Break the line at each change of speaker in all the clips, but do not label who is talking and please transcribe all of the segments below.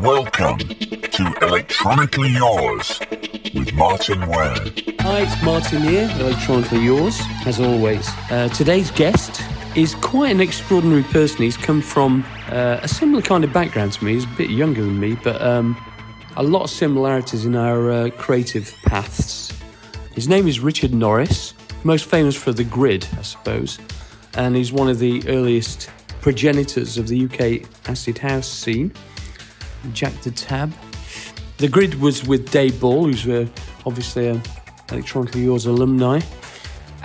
Welcome to Electronically Yours with Martyn Ware.
Hi, it's Martin here, Electronically Yours, as always. Uh, today's guest is quite an extraordinary person. He's come from uh, a similar kind of background to me. He's a bit younger than me, but um, a lot of similarities in our uh, creative paths. His name is Richard Norris, most famous for The Grid, I suppose, and he's one of the earliest progenitors of the UK acid house scene. Jack the Tab. The grid was with Dave Ball, who's uh, obviously an Electronically Yours alumni.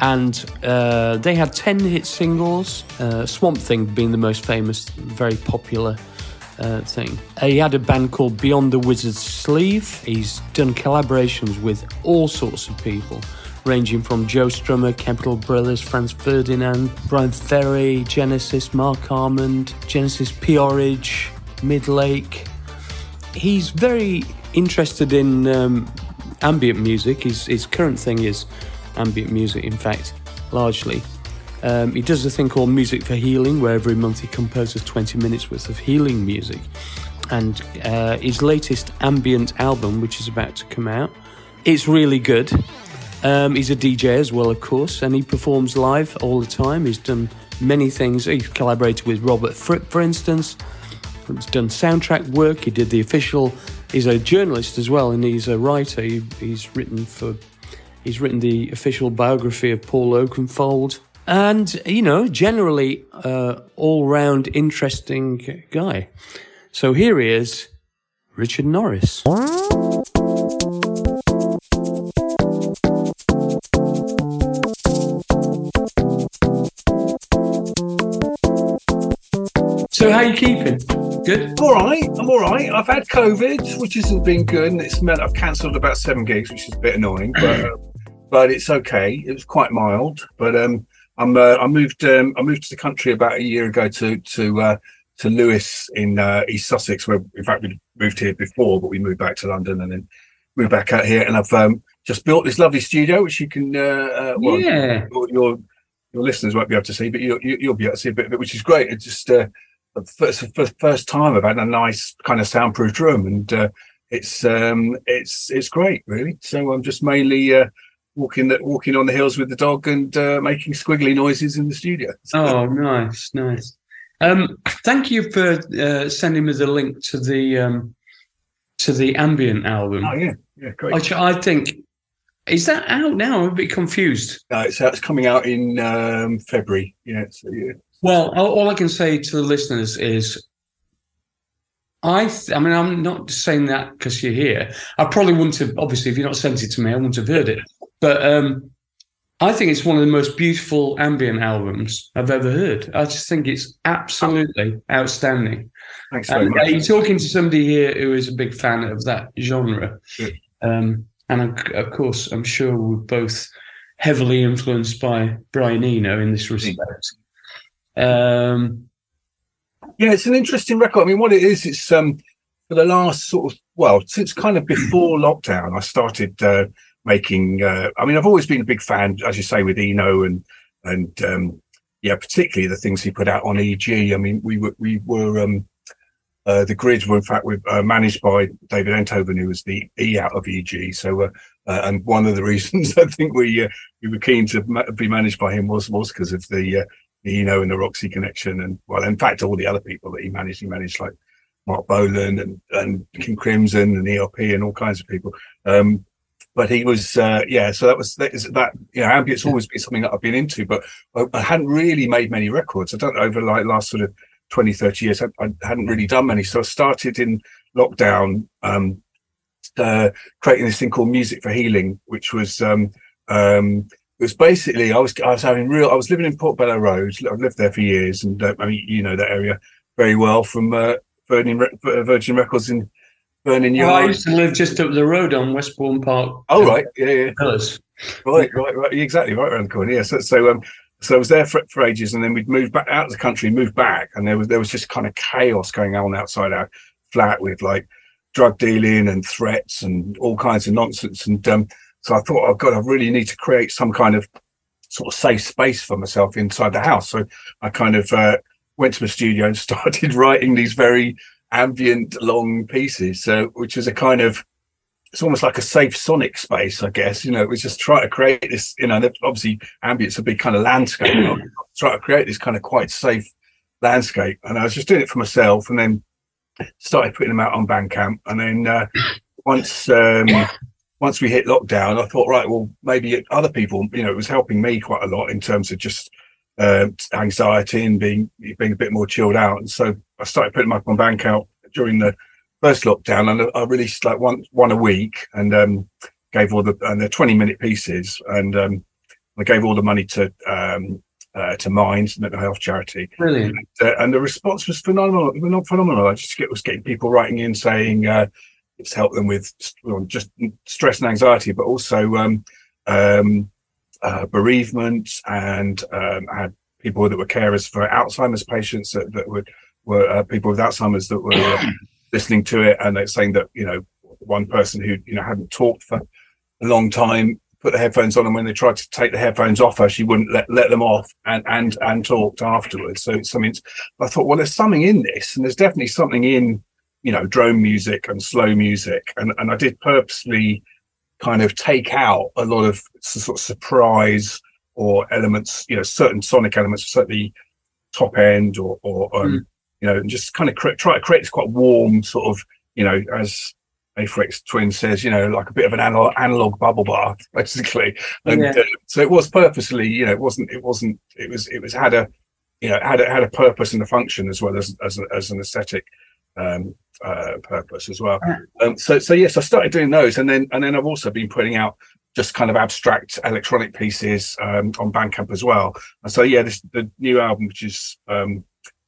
And uh, they had 10 hit singles, uh, Swamp Thing being the most famous, very popular uh, thing. He had a band called Beyond the Wizard's Sleeve. He's done collaborations with all sorts of people, ranging from Joe Strummer, Capital Brothers, Franz Ferdinand, Bryan Ferry, Genesis, Marc Almond, Genesis P-Orridge, Midlake, he's very interested in um, ambient music. His, his current thing is ambient music, in fact, largely. Um, he does a thing called Music for Healing, where every month he composes 20 minutes worth of healing music. And uh, his latest ambient album, which is about to come out, it's really good. Um, he's a DJ as well, of course, and he performs live all the time. He's done many things. He's collaborated with Robert Fripp, for instance. He's done soundtrack work. He did the official. He's a journalist as well, and he's a writer. He, he's written for. He's written the official biography of Paul Oakenfold, and you know, generally, uh, all-round interesting guy. So here he is, Richard Norris. So how are you keeping? Good.
All right, I'm all right. I've had COVID, which hasn't been good, and it's meant I've cancelled about seven gigs, which is a bit annoying, but uh, but it's okay. It was quite mild, but um, I'm uh, I moved um, I moved to the country about a year ago to to uh, to Lewes in uh, East Sussex, where in fact we moved here before, but we moved back to London and then moved back out here, and I've um, just built this lovely studio, which you can uh, uh well,
Yeah.
your, your your listeners won't be able to see, but you, you you'll be able to see a bit of it, which is great. It's just uh, the first first, first time I've had a nice kind of soundproof room, and uh, it's um it's it's great, really. So I'm just mainly uh, walking the, walking on the hills with the dog and uh, making squiggly noises in the studio.
Oh, nice, nice. Um, thank you for uh, sending me the link to the um, to the ambient album,
oh yeah, yeah, great.
which I think is that out now. I'm a bit confused.
Uh, it's, it's coming out in um, February. Yeah, so yeah.
Well, all, all I can say to the listeners is, I, th- I mean, I'm not saying that because you're here. I probably wouldn't have, obviously, if you're not sent it to me, I wouldn't have heard it. But um, I think it's one of the most beautiful ambient albums I've ever heard. I just think it's absolutely outstanding.
Thanks very
And
much.
uh, you're talking to somebody here who is a big fan of that genre. Um, and of of course, I'm sure we're both heavily influenced by Brian Eno in this respect. Um,
Yeah, it's an interesting record. I mean, what it is, it's um for the last sort of well, since kind of before lockdown, I started uh, making. Uh, I mean, I've always been a big fan, as you say, with Eno and and um, yeah, particularly the things he put out on EG. I mean, we were we were um, uh, the grids were in fact uh, managed by David Enthoven, who was the E out of EG. So, uh, uh, and one of the reasons I think we uh, we were keen to ma- be managed by him was was because of the uh, the Eno and the Roxy connection, and well, in fact, all the other people that he managed, he managed like Marc Bolan and and King Crimson and ELP and all kinds of people. Um, but he was, uh, yeah. So that was that. Is, that you know, ambient's always been something that I've been into, but I, I hadn't really made many records. I don't over like last sort of 20, 30 years. I, I hadn't really done many. So I started in lockdown, um, uh, creating this thing called Music for Healing, which was um, um, it was basically I was I was having real. I was living in Portobello Road. I've lived there for years, and uh, I mean you know that area very well from uh, Virgin Re- Virgin Records in Vernon
well, I used to live just up the road on Westbourne Park.
Oh right, yeah, yeah. Right, right, right. Exactly, right around the corner. Yeah. So, so, um, so I was there for, for ages, and then we'd moved back out of the country, moved back, and there was there was just kind of chaos going on outside our flat with like drug dealing and threats and all kinds of nonsense. And um, so I thought, oh God, I really need to create some kind of sort of safe space for myself inside the house. So I kind of uh, went to my studio and started writing these very ambient long pieces. So, which was a kind of it's almost like a safe sonic space, I guess. You know, it was just try to create this. You know, obviously ambient's a big kind of landscape. try to create this kind of quite safe landscape, and I was just doing it for myself, and then started putting them out on Bandcamp, and then uh, once. Um, once we hit lockdown, I thought, right, well, maybe other people, you know, it was helping me quite a lot in terms of just uh, anxiety and being being a bit more chilled out. And so I started putting them up on Bandcamp during the first lockdown, and I released like one one a week, and um, gave all the and they're twenty minute pieces, and um, I gave all the money to um, uh, to Minds mental health charity.
Brilliant.
And, uh, and, the response was phenomenal. Not phenomenal. I just get was getting people writing in saying uh, it's helped them with just stress and anxiety, but also um, um, uh, bereavement, and um, had people that were carers for Alzheimer's patients that, that would were uh, people with Alzheimer's that were listening to it and they're saying that you know one person who you know hadn't talked for a long time put the headphones on and when they tried to take the headphones off her she wouldn't let, let them off and and and talked afterwards. So it's something i thought well there's something in this and there's definitely something in you know drone music and slow music. And and i did purposely kind of take out a lot of sort of surprise or elements you know certain sonic elements certainly top end or or um, mm you know, and just kind of cre- try to create this quite warm sort of, you know, as Aphex Twin says, you know, like a bit of an analog, analog bubble bath, basically. And yeah. uh, so it was purposely, you know, it wasn't, it wasn't, it was, it was had a, you know, had a, had a purpose and a function as well as as, as an aesthetic um, uh, purpose as well. Um, so so yes, I started doing those, and then and then I've also been putting out just kind of abstract electronic pieces um, on Bandcamp as well. And so yeah, this the new album, which is um,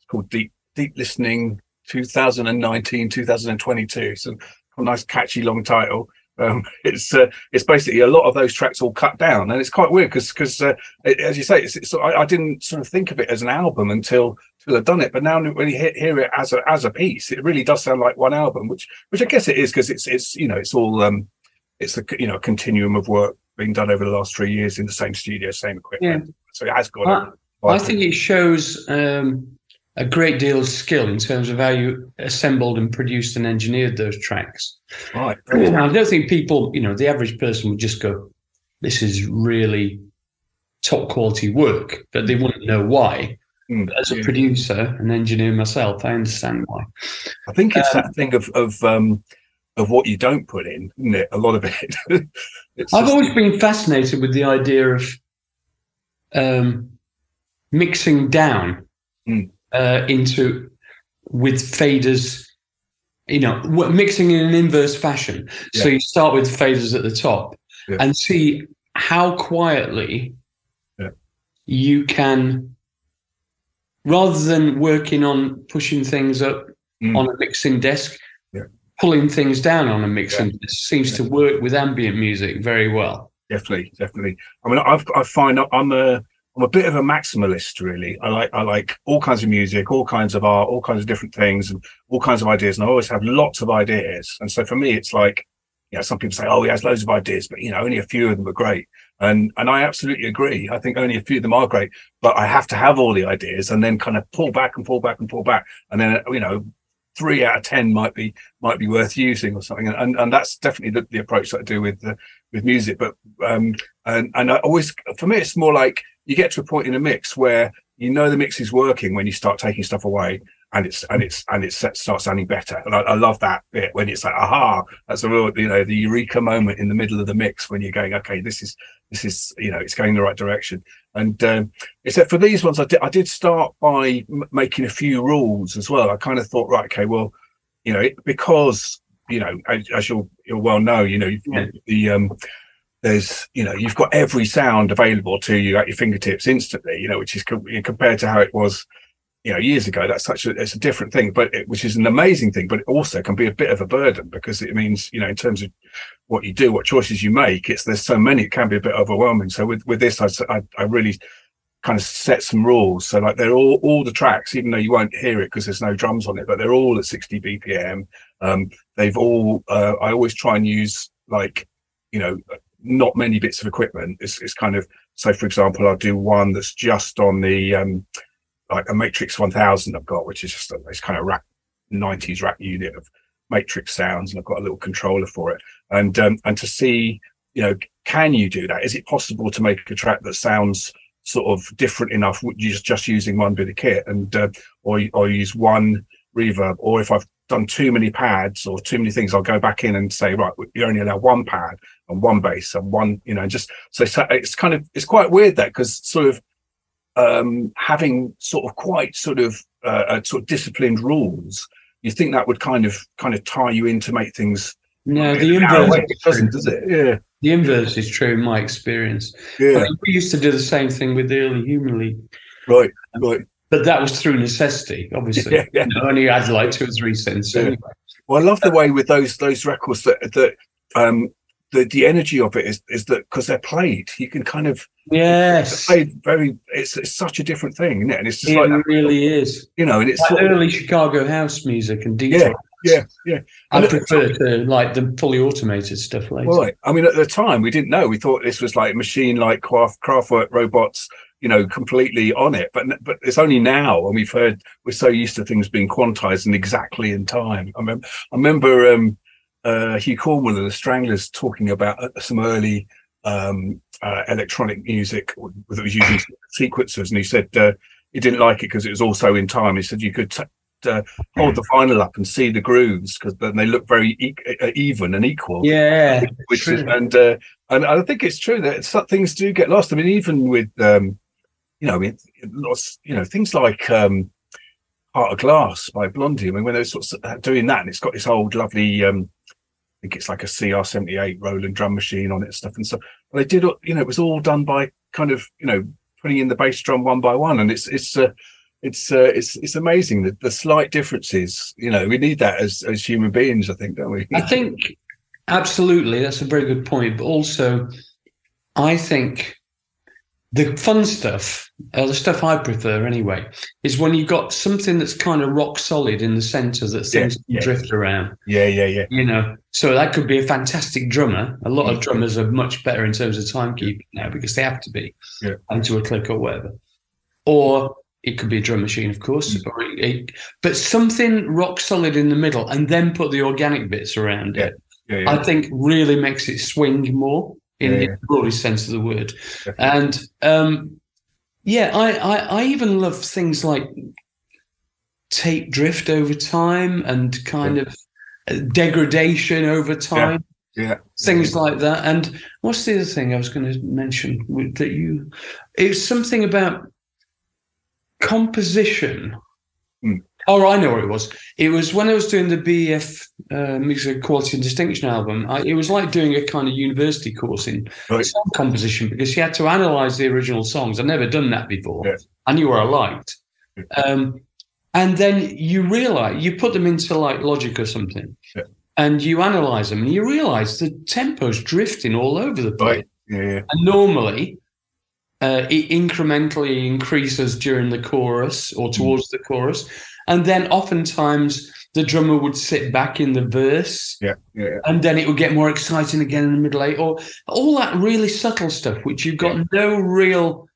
called Deep Deep Listening 2019 2022. So a nice catchy long title. Um, it's uh, it's basically a lot of those tracks all cut down, and it's quite weird because because uh, as you say, it's, it's I, I, didn't sort of think of it as an album until until I'd done it. But now when you hear, hear it as a as a piece, it really does sound like one album, which which I guess it is because it's it's you know it's all um it's a you know a continuum of work being done over the last three years in the same studio, same equipment. Yeah. So it has got.
I, I think it shows um, a great deal of skill in terms of how you assembled and produced and engineered those tracks.
Right.
Now, I don't think people, you know, the average person would just go, "This is really top quality work," but they wouldn't know why. Mm, as a yeah. producer and engineer myself, I understand why.
I think it's um, that thing of of um, of what you don't put in, isn't it? A lot of it.
I've just... always been fascinated with the idea of um, mixing down. Mm uh, into with faders, you know, mixing in an inverse fashion. Yeah. So you start with faders at the top yeah. and see how quietly yeah. you can, rather than working on pushing things up mm. on a mixing desk, pulling things down on a mixing desk seems to work with ambient music very well.
Definitely, definitely. I mean, I've I find I'm a I'm a bit of a maximalist, really. I like I like all kinds of music, all kinds of art, all kinds of different things, and all kinds of ideas. And I always have lots of ideas. And so for me, it's like, you know, some people say, "Oh, he has loads of ideas," but you know, only a few of them are great. And and I absolutely agree. I think only a few of them are great, but I have to have all the ideas and then kind of pull back and pull back and pull back, and then you know, three out of ten might be might be worth using or something. And and that's definitely the, the approach that I do with the, with music. But um, and and I always for me, it's more like you get to a point in a mix where you know the mix is working when you start taking stuff away and it's and it's and it starts sounding better. And I, I, love that bit when it's like aha that's a real you know the eureka moment in the middle of the mix when you're going okay this is this is you know it's going the right direction. And um, except for these ones I did I did start by m- making a few rules as well. I kind of thought right okay well you know it, because you know as, as you'll you'll well know you know yeah. the um there's you know you've got every sound available to you at your fingertips instantly you know which is co- compared to how it was you know years ago that's such a it's a different thing but it, which is an amazing thing but it also can be a bit of a burden because it means you know in terms of what you do what choices you make it's there's so many it can be a bit overwhelming. So with with this i i, I really kind of set some rules. So like they're all all the tracks even though you won't hear it because there's no drums on it but they're all at 60 bpm um they've all uh, i always try and use like you know not many bits of equipment. It's, it's kind of so. For example, I'll do one that's just on the um, like a Matrix 1000 I've got, which is just a, it's kind of rack 90s rack unit of matrix sounds and I've got a little controller for it. And um, and to see, you know, can you do that? Is it possible to make a track that sounds sort of different enough just just using one bit of kit and uh, or or use one reverb or if I've done too many pads or too many things I'll go back in and say right you're only allow one pad and one bass and one you know just so it's kind of it's quite weird that because sort of um having sort of quite sort of uh, sort of disciplined rules you think that would kind of kind of tie you in to make things
no the inverse
doesn't does it? Yeah.
The inverse is true in my experience.
Yeah.
We used to do the same thing with the early human league.
Right right.
but that was through necessity obviously.
Yeah, yeah.
You know, only had like two or three cents
yeah.
anyway.
well i love the way with those those records that that um the the energy of it is is that because they're played, you can kind of
yes
played very. It's, it's such a different thing, isn't it? And it's just
it
like that,
really is.
you know, and it's
Like
sort of-
early Chicago house music and Detroit.
yeah, yeah. yeah. I
prefer to like the fully automated stuff later.
Right. I mean, at the time, we didn't know. We thought this was like machine like craft Kraftwerk robots, you know, completely on it. But but it's only now, and we've heard we're so used to things being quantized and exactly in time. I remember, I remember um, uh, Hugh Cornwell and the Stranglers talking about uh, some early um, uh, electronic music that was using sequencers, and he said uh, he didn't like it because it was also in time. He said you could. T- uh, hold the vinyl up and see the grooves because then they look very e- uh, even and equal
yeah,
which is and uh, and I think it's true that some things do get lost. I mean, even with um, you know, with lots, you know, things like um, Heart of Glass by Blondie. I mean, when they're sort of doing that, and it's got this old lovely, um, I think it's like a CR78 Roland drum machine on it and stuff and stuff. But they did, you know, it was all done by kind of, you know, putting in the bass drum one by one, and it's it's. Uh, it's uh, it's it's amazing that the slight differences. You know, we need that as as human beings. I think, don't we?
I think absolutely that's a very good point. But also, I think the fun stuff, uh, the stuff I prefer anyway, is when you've got something that's kind of rock solid in the center that things can
yeah.
drift around.
yeah, yeah, yeah.
You know, so that could be a fantastic drummer. A lot of drummers are much better in terms of timekeeping now because they have to be
Yeah.
into a click or whatever. Or it could be a drum machine, of course,
Mm.
or it, but something rock solid in the middle, and then put the organic bits around
Yeah.
it.
yeah, yeah.
I think really makes it swing more in
Yeah,
the
yeah.
broadest sense of the word. And um, yeah, I, I I even love things like tape drift over time and kind of uh, degradation over time,
yeah.
things like that. And what's the other thing I was going to mention with- that you? It's something about composition.
Hmm.
Oh, I know what it was. It was when I was doing the BF uh, Music Quality and Distinction album. I, it was like doing a kind of university course in
Right.
song composition because you had to analyze the original songs. I'd never done that before.
Yeah.
I knew what I liked.
Yeah.
Um, and then you realize you put them into like Logic or something,
Yeah.
and you analyze them, and you realize the tempo's drifting all over the place.
Right. Yeah, yeah.
And normally, uh, it incrementally increases during the chorus or towards the chorus, and then oftentimes the drummer would sit back in the verse,
Yeah, yeah, yeah.
and then it would get more exciting again in the middle eight, or all that really subtle stuff which you've got no real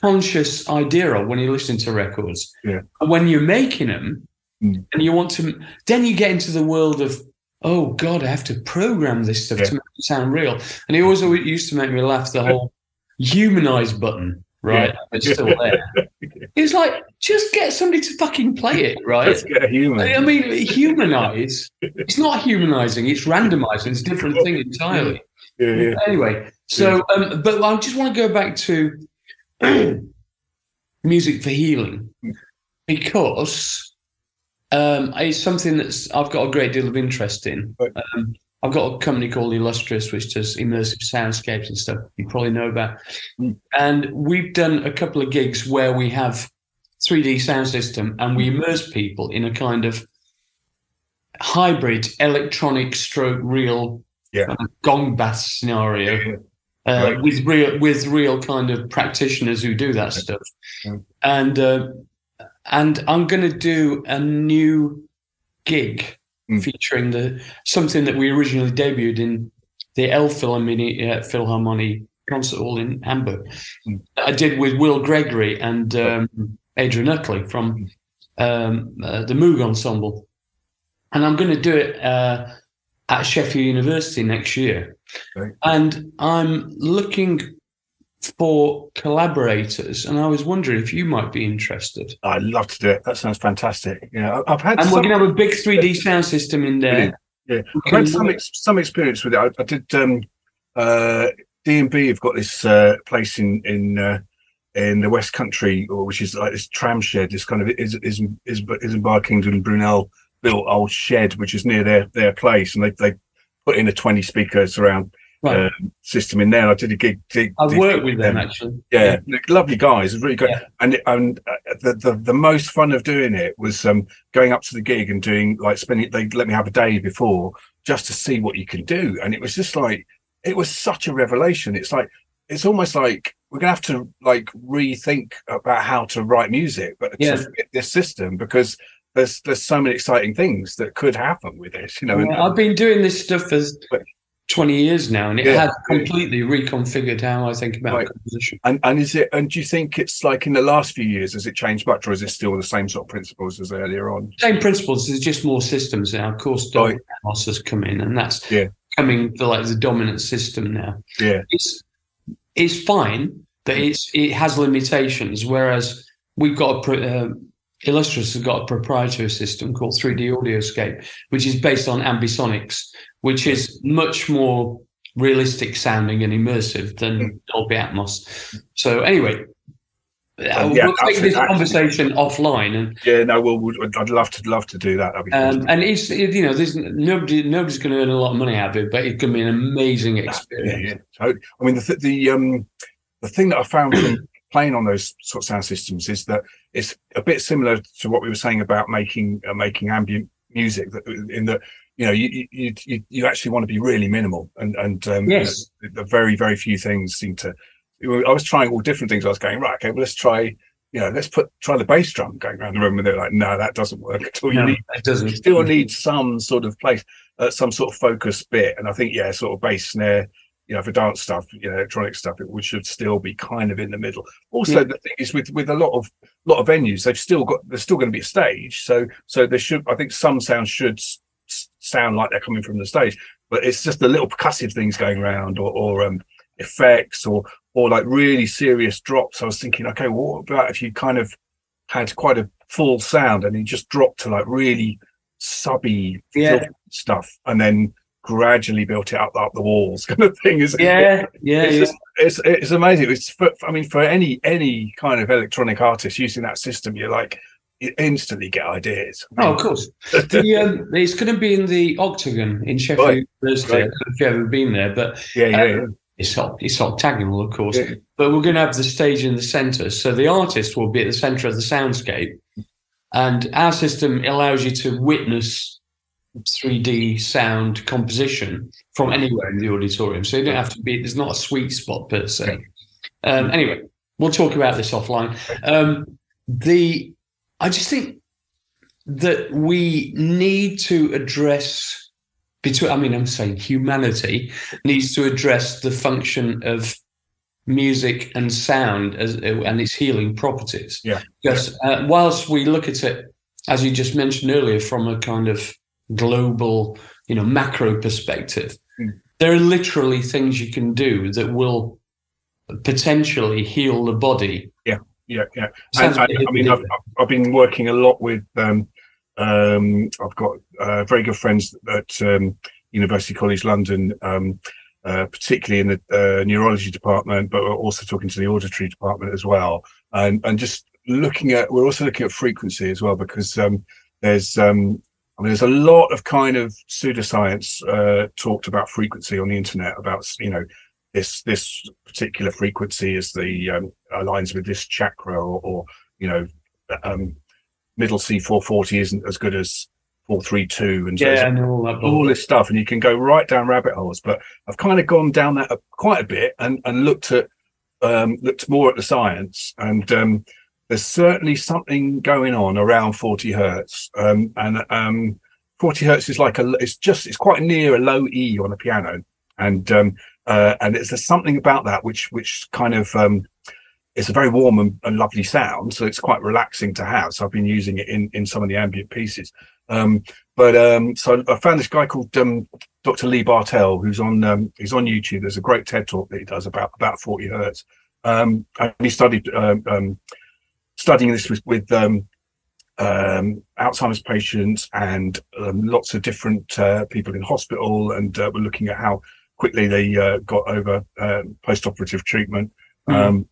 conscious idea of when you're listening to records.
Yeah.
And when you're making them,
Mm.
and you want to, then you get into the world of. Oh God! I have to program this stuff
Yeah.
to make it sound real, and it always always used to make me laugh. The whole humanize button, right? It's still there. It's like just get somebody to fucking play it, right?
Let's get a human.
I mean, humanize. It's not humanizing. It's randomizing. It's a different thing entirely.
yeah, yeah.
Anyway, so um, but I just want to go back to music for healing because um, it's something that's I've got a great deal of interest in. Um, I've got a company called Illustrious, which does immersive soundscapes and stuff. You probably know about.
Mm.
And we've done a couple of gigs where we have 3D sound system and we immerse people in a kind of hybrid electronic stroke real
Yeah.
of gong bath scenario uh,
Right.
with real with real kind of practitioners who do that stuff.
Yeah.
And uh, and I'm going to do a new gig
Mm.
featuring the something that we originally debuted in the El uh, concert hall in Hamburg.
Mm.
I did with Will Gregory and um, Adrian Utley from um, uh, the Moog Ensemble. and I'm going to do it uh, at Sheffield University next year.
Okay.
And I'm looking for collaborators, and I was wondering if you might be interested.
I'd love to do it. That sounds fantastic. Yeah, I've had
And we're
some,
going to have a big 3D sound system in there.
yeah,
We
I've had some ex- some experience with it. I, I did um, uh, D and B have got this uh, place in in uh, in the West Country, or which is like this tram shed. This kind of is is is is embarking and Brunel built old shed, which is near their their place, and they they put in a twenty speaker surround
Right.
uh, system in there. I did a gig. gig
I've
did-
worked with them actually.
yeah, they're lovely guys. It's really good.
Yeah.
And and uh, the, the the most fun of doing it was um going up to the gig and doing like spending. They let me have a day before just to see what you can do, and it was just like it was such a revelation. It's like it's almost like we're gonna have to like rethink about how to write music, but
Yeah.
this system because. There's, there's so many exciting things that could happen with this, you know. and-
I've been doing this stuff for
But-
20 years now, and it
Yeah.
has completely reconfigured how I think about
Right.
composition.
And and is it? And do you think it's like in the last few years has it changed much, or is it still the same sort of principles as earlier on?
Same principles, there's just more systems now. Of course,
Right.
Atmos has come in, and that's
Yeah.
coming the like the dominant system now.
Yeah,
It's it's fine, but it's it has limitations. Whereas we've got a uh, Illustrious has got a proprietary system called 3D Audioscape, which is based on ambisonics, which is much more realistic sounding and immersive than Dolby Atmos. So anyway, uh,
yeah,
we'll take this conversation offline, and
yeah. No, well, would- I'd love to love to do that.
Um, and it's it, you know there's nobody nobody's going to earn a lot of money out of it, but it's going to be an amazing experience.
yeah. So, I mean, the the um the thing that I found from playing on those sort of sound systems is that it's a bit similar to what we were saying about making uh, making ambient music. That in that you know you you you, you actually want to be really minimal and and um, you know, very very few things seem to. I was trying all different things. I was going right. Okay, well, let's try. You know, let's put try the bass drum going around the room, and they're like, "No, that doesn't work at all. You need
it doesn't.
you still need some sort of place, uh, some sort of focus bit. And I think, yeah, sort of bass snare, you know, for dance stuff, you know, electronic stuff, it would should still be kind of in the middle. Also,
Yeah.
the thing is with with a lot of lot of venues, they've still got there's still going to be a stage, so so there should I think some sounds should s- sound like they're coming from the stage, but it's just the little percussive things going around or or um, effects or or like really serious drops. I was thinking, okay, well, what about if you kind of had quite a full sound and you just dropped to like really subby
Yeah.
stuff and then gradually built it up up the walls kind of thing is
Yeah, yeah,
it's
yeah.
just it's it's amazing it's for, i mean for any any kind of electronic artist using that system you're like you instantly get ideas
Oh, of course. The, um, it's going to be in the Octagon in Sheffield
Right,
University.
Right.
if you've ever been there, but
yeah yeah, yeah.
it's it's octagonal, of course.
Yeah.
But we're going to have the stage in the centre, so the artist will be at the centre of the soundscape, and our system allows you to witness 3D sound composition from anywhere in the auditorium. So you don't have to be. There's not a sweet spot per se. Um, anyway, we'll talk about this offline. Um, the I just think that we need to address between. I mean, I'm saying humanity needs to address the function of music and sound as and its healing properties.
Yeah.
Because uh, whilst we look at it, as you just mentioned earlier, from a kind of global, you know, macro perspective,
Mm.
there are literally things you can do that will potentially heal the body.
yeah yeah
Sounds
and,
really
i mean I've, I've been working a lot with um um i've got uh, very good friends at um university college london um uh, particularly in the uh, neurology department, but we're also talking to the auditory department as well, and and just looking at we're also looking at frequency as well because um, there's um, I mean there's a lot of kind of pseudoscience uh, talked about frequency on the internet about you know this this particular frequency is the um, aligns with this chakra or, or you know um, middle C four forty isn't as good as four three two and so
Yeah, and all that.
all this stuff and you can go right down rabbit holes but i've kind of gone down that quite a bit and and looked at um looked more at the science and um there's certainly something going on around 40 hertz um and um 40 hertz is like a it's just it's quite near a low e on a piano and um uh and there's something about that which which kind of um it's a very warm and, and lovely sound so it's quite relaxing to have so i've been using it in in some of the ambient pieces um but um, so I found this guy called Dr. Lee Bartel, who's on he's on YouTube. There's a great TED talk that he does about about 40 hertz. Um, and he studied um, studying this with, with um, um, Alzheimer's patients and um, lots of different uh, people in hospital, and uh, we're looking at how quickly they uh, got over uh, post-operative treatment. Um,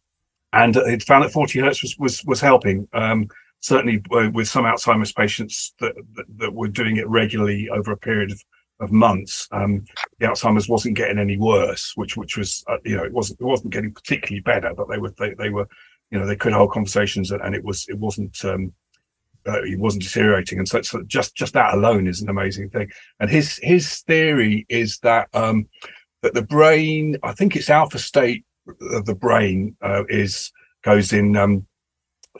and it found that 40 hertz was was, was helping. Um, certainly, uh, with some Alzheimer's patients that, that, that were doing it regularly over a period of of months, um, the Alzheimer's wasn't getting any worse, which which was uh, you know it wasn't it wasn't getting particularly better, but they were they, they were you know they could hold conversations and, it was it wasn't um, uh, he wasn't deteriorating, and so, so just just that alone is an amazing thing. And his his theory is that um, that the brain, I think it's alpha state of the brain uh, is goes in um,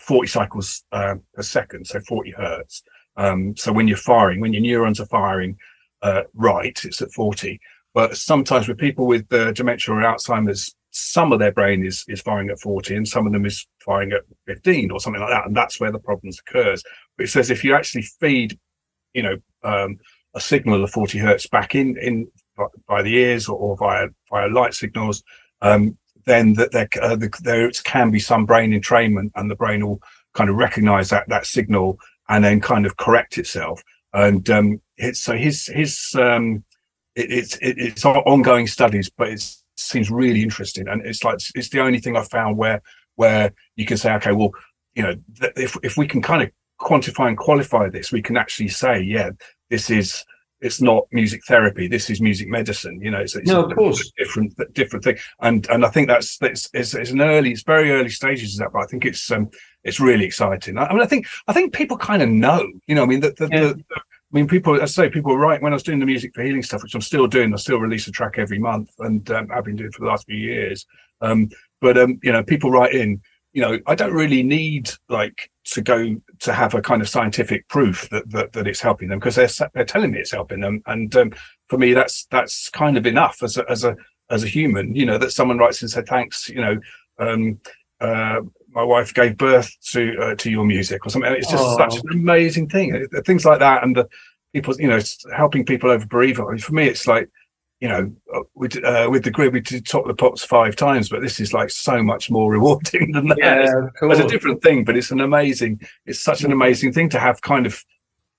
40 cycles uh, per second, so 40 hertz. Um, so when you're firing, when your neurons are firing uh, right, it's at 40. But sometimes with people with uh, dementia or Alzheimer's, some of their brain is is firing at 40 and some of them is firing at 15 or something like that and that's where the problems occurs. But it says if you actually feed you know um, a signal of the 40 hertz back in in by the ears or, or via via light signals um, then that there, uh, the, there can be some brain entrainment and the brain will kind of recognize that that signal and then kind of correct itself. And um, it's so his his um, it, it's it, it's ongoing studies but it's seems really interesting, and it's like it's the only thing I found where where you can say, okay, well, you know, if if we can kind of quantify and qualify this, we can actually say, yeah, this is it's not music therapy. This is music medicine. You know, it's, it's
no, of course,
different different thing. And and I think that's it's, it's, it's an early, it's very early stages of that, but I think it's um it's really exciting. I, I mean, I think I think people kind of know. You know, I mean, the the, yeah. the, the mean, people, I say, people write when I was doing the music for healing stuff, which I'm still doing. I still release a track every month, and um, I've been doing for the last few years. Um, but um, you know, people write in. You know, I don't really need like to go to have a kind of scientific proof that that, that it's helping them because they're they're telling me it's helping them, and um, for me, that's that's kind of enough as a as a as a human. You know, that someone writes and said thanks. You know. Um, uh, my wife gave birth to uh, to your music or something. It's just oh. such an amazing thing. Things like that, and the people, you know, helping people over bereavement. I mean, for me, it's like, you know, uh, did, uh, with the grid, we did top the pops five times, but this is like so much more rewarding than that. Yeah, it's, it's a different thing, but it's an amazing. It's such an amazing thing to have. Kind of,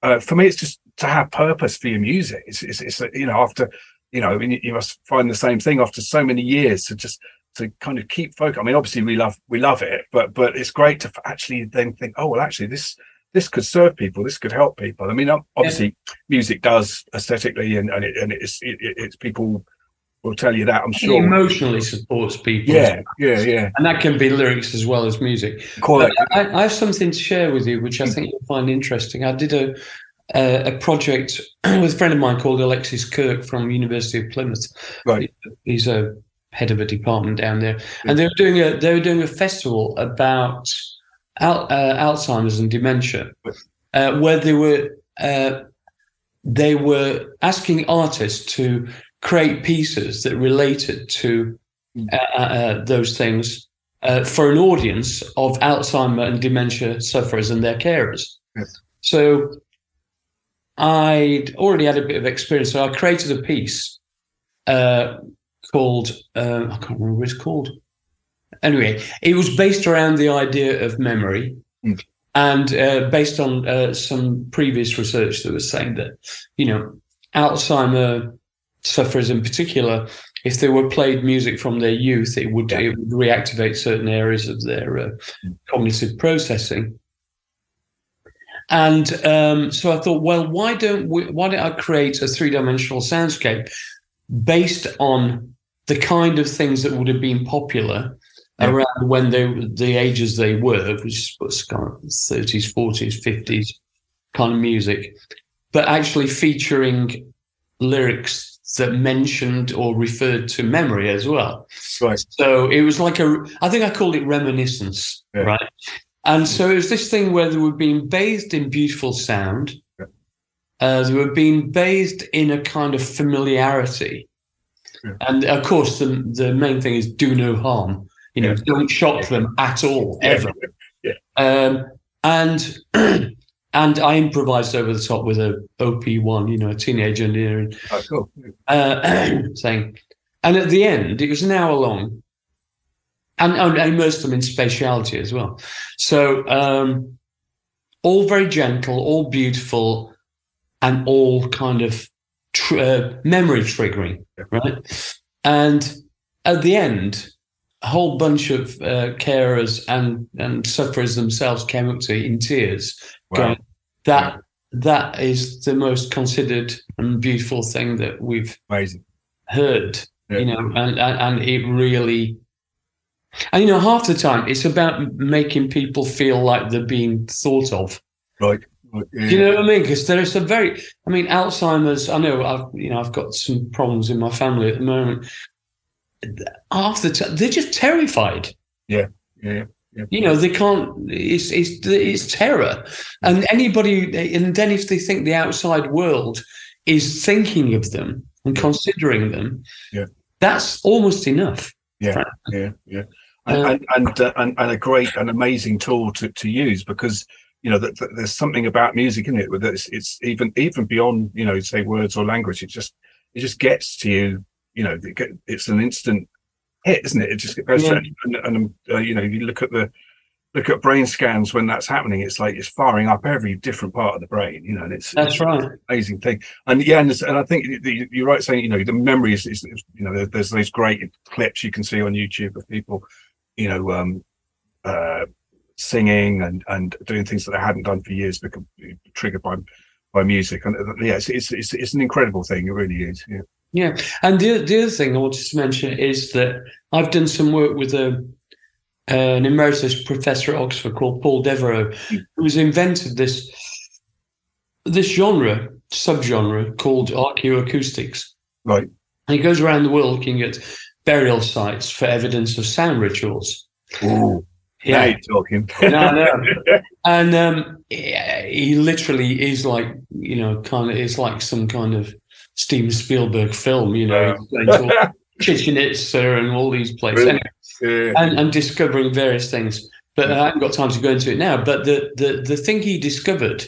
uh, for me, it's just to have purpose for your music. It's, it's, it's you know, after, you know, I mean, you must find the same thing after so many years to just to kind of keep focus. I mean, obviously we love we love it, but but it's great to actually then think, oh well, actually this this could serve people. This could help people. I mean, obviously yeah. music does aesthetically, and and, it, and it's it, it's people will tell you that. I'm sure
it emotionally supports people.
Yeah, yeah, yeah.
And that can be lyrics as well as music.
Quite.
I, I, have something to share with you, which I think you'll find interesting. I did a a project with a friend of mine called Alexis Kirke from University of Plymouth.
Right.
He's a head of a department down there, and they were doing a they were doing a festival about al- uh, Alzheimer's and dementia, uh, where they were uh, they were asking artists to create pieces that related to hmm. uh, uh, those things for an audience of Alzheimer and dementia sufferers and their carers.
Yes.
So I'd already had a bit of experience, so I created a piece uh, called uh, I can't remember what it's called. Anyway, it was based around the idea of memory, mm. and uh, based on uh, some previous research that was saying that you know Alzheimer sufferers in particular, if they were played music from their youth, it would, it would reactivate certain areas of their uh, mm. cognitive processing. And um, so I thought, well, why don't we, why don't I create a three dimensional soundscape based on the kind of things that would have been popular yeah. around when they the ages they were, which was kind of 30s, 40s, 50s kind of music, but actually featuring lyrics that mentioned or referred to memory as well.
Right.
So it was like a, I think I called it reminiscence, yeah. right? And so it was this thing where they were being bathed in beautiful sound. Yeah. Uh, they were being bathed in a kind of familiarity and of course, the the main thing is do no harm. You know, yeah. don't shock them at all, ever.
Yeah.
Um, and and I improvised over the top with a OP1, you know, a teenage engineering
Oh, cool.
uh, thing. And at the end, it was an hour long, and, and I immersed them in spatiality as well. So um, all very gentle, all beautiful, and all kind of tr- uh, memory triggering, right? And at the end, a whole bunch of uh, carers and and sufferers themselves came up to me in tears,
Wow.
going, "That that is the most considered and beautiful thing that we've
Amazing.
heard."
Yeah.
You know, and, and and it really. And you know, half the time it's about making people feel like they're being thought of.
Right. Yeah.
Do you know what I mean? Because there is a very, I mean, Alzheimer's. I know I've, you know, I've got some problems in my family at the moment. Half the time, they're just terrified.
yeah. Yeah.
You know, they can't. It's it's it's terror, and anybody, and then if they think the outside world is thinking of them and considering them,
Yeah.
that's almost enough.
Yeah, yeah, yeah, and
Uh,
and and, uh, and and a great and amazing tool to, to use because you know that, that there's something about music in it that it's, it's even even beyond you know say words or language. It just it just gets to you. You know, it get, it's an instant hit, isn't it? It just goes
Yeah.
and, and uh, you know you look at the look at brain scans when that's happening. It's like it's firing up every different part of the brain. You know, and it's
That's right.
amazing thing. And yeah, and, and I think you're right saying you know the memory is, is you know there's those great clips you can see on YouTube of people you know um uh singing and and doing things that they hadn't done for years because triggered by by music. And uh, yeah it's it's it's, it's an incredible thing. It really is. Yeah.
Yeah, and the the other thing I wanted to mention is that I've done some work with a an emeritus professor at Oxford called Paul Devereux, who's invented this this genre subgenre called archaeoacoustics.
right.
And he goes around the world looking at burial sites for evidence of sound rituals.
Ooh, now you're talking
No, no. And um, he literally is like, you know, kind of, it's like some kind of Steven Spielberg film, you know, to Chichen Itza and all these places? Anyway,
yeah.
and, and discovering various things. But I haven't got time to go into it now. But the, the, the thing he discovered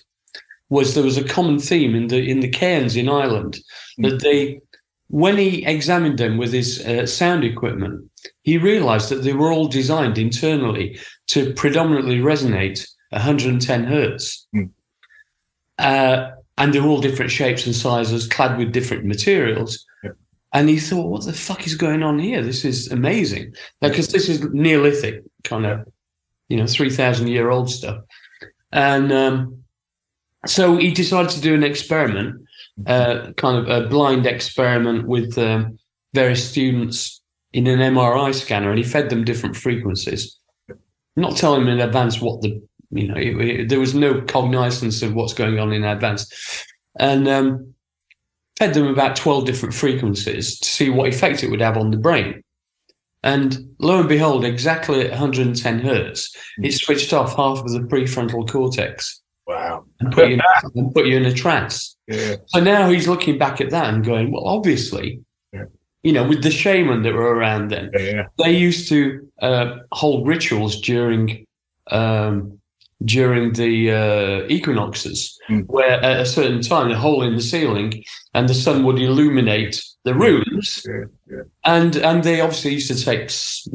was there was a common theme in the in the cairns in Ireland that they, when he examined them with his uh, sound equipment, he realised that they were all designed internally to predominantly resonate 110 hertz.
Hmm.
Uh, and they're all different shapes and sizes, clad with different materials. And he thought, what the fuck is going on here? This is amazing. Because this is Neolithic, kind of, you know, 3,000 year old stuff. And um, so he decided to do an experiment, uh, kind of a blind experiment with um, various students in an MRI scanner, and he fed them different frequencies, not telling them in advance what the you know it, it- there was no cognizance of what's going on in advance, and um, fed them about twelve different frequencies to see what effect it would have on the brain. And lo and behold, exactly at 110 hertz, it switched off half of the prefrontal cortex
wow
and put you in, and put you in a trance.
yeah
So now he's looking back at that and going, well, obviously. You know, with the shaman that were around then,
yeah
they used to uh, hold rituals during um, during the uh, equinoxes,
Mm.
where at a certain time, a hole in the ceiling, and the sun would illuminate the rooms,
yeah yeah
and and they obviously used to take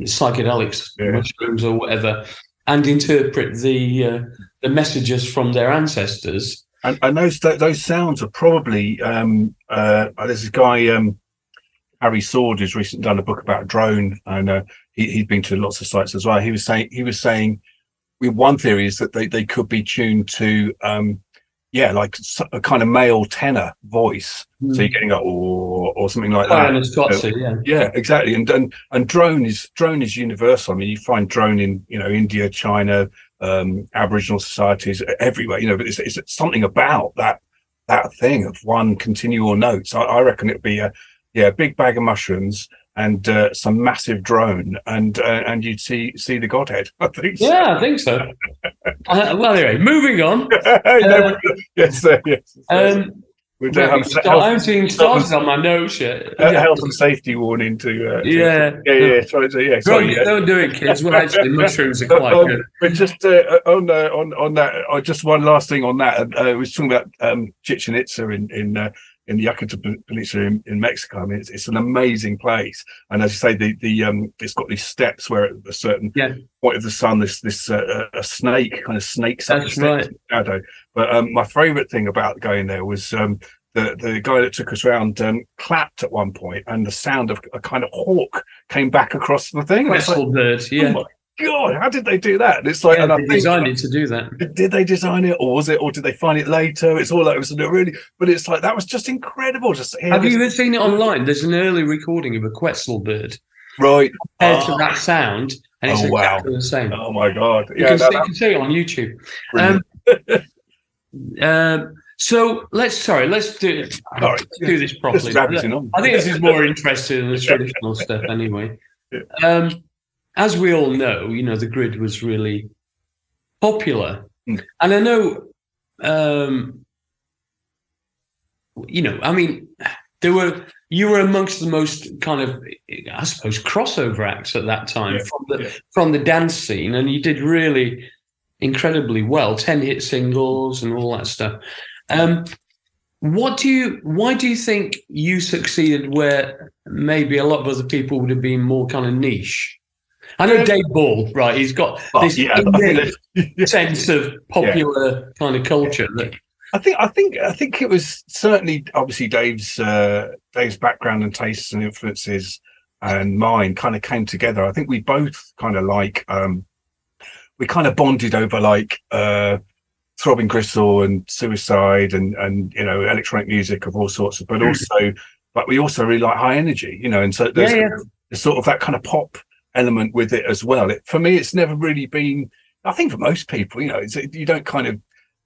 psychedelics,
Yeah.
mushrooms or whatever, and interpret the uh, the messages from their ancestors.
and, and those those sounds are probably um uh there's a guy um Harry Sword who's recently done a book about a drone and uh, he, he'd been to lots of sites as well he was saying he was saying one theory is that they, they could be tuned to um yeah like a kind of male tenor voice so you're getting like or or something like that
Oh, it's got to, yeah.
yeah, exactly. And and and drone is drone is universal. I mean, you find drone in you know India, China, um, Aboriginal societies everywhere. You know, but it's, it's something about that that thing of one continual note. So I, I reckon it'd be a yeah, big bag of mushrooms and uh, some massive drone, and uh, and you'd see see the Godhead. I think. so.
Yeah, I think so. uh, well, anyway, moving on.
No, yes, uh, yes.
Um,
We do have a
I haven't even started on my notes yet.
a health and safety warning to. Uh, to-
Yeah.
yeah, yeah. Sorry, so, yeah. Sorry,
Don't,
yeah.
don't do it, kids. Well, actually, mushrooms are quite
Um,
good.
But just uh, on uh, on on that, uh, just one last thing on that. Uh, we was talking about um, Chichen Itza in in uh, in the Yucatan Peninsula in, in Mexico. I mean, it's, it's an amazing place, and as you say, the the um, it's got these steps where at a certain
Yeah.
point of the sun, this this uh, a snake kind of snakes up
That's right.
shadow. But um, my favourite thing about going there was. Um, the, the guy that took us around um, clapped at one point, and the sound of a kind of hawk came back across the thing. Like,
bird, yeah.
Oh god, how did they do that? And it's like,
yeah
and I
they
think,
designed it to do that.
did they design it, or was it, or did they find it later? It's all like it was really, but it's like that was just incredible. Just
Have
this-
you ever seen it online? There's an early recording of a Quetzal bird
right?
compared to
Oh,
that sound, and it's
Oh, wow.
exactly the same.
oh my god,
You,
yeah,
can
that-
see, you can see it on YouTube. Um, um, so let's sorry, let's do
right.
let's do this properly. I think this is more interesting than the traditional stuff, anyway. Um, as we all know, you know, the grid was really popular,
Mm.
and I know, um, you know, I mean, there were you were amongst the most kind of, I suppose, crossover acts at that time
Yeah,
from the
yeah.
from the dance scene, and you did really incredibly well. Ten hit singles and all that stuff. Um, what do you? Why do you think you succeeded where maybe a lot of other people would have been more kind of niche? I know Dave Ball, right? He's got this
yeah, I think
innate
that-
sense of popular kind of culture. That,
I think I think I think it was certainly obviously Dave's uh, Dave's background and tastes and influences and mine kind of came together. I think we both kind of like um, we kind of bonded over like uh, throbbing gristle and suicide and and you know electronic music of all sorts, of, but also but we also really like high energy, you know, and so there's,
Yeah, yeah.
there's sort of that kind of pop element with it as well. It, for me, it's never really been. I think for most people, you know, you don't kind of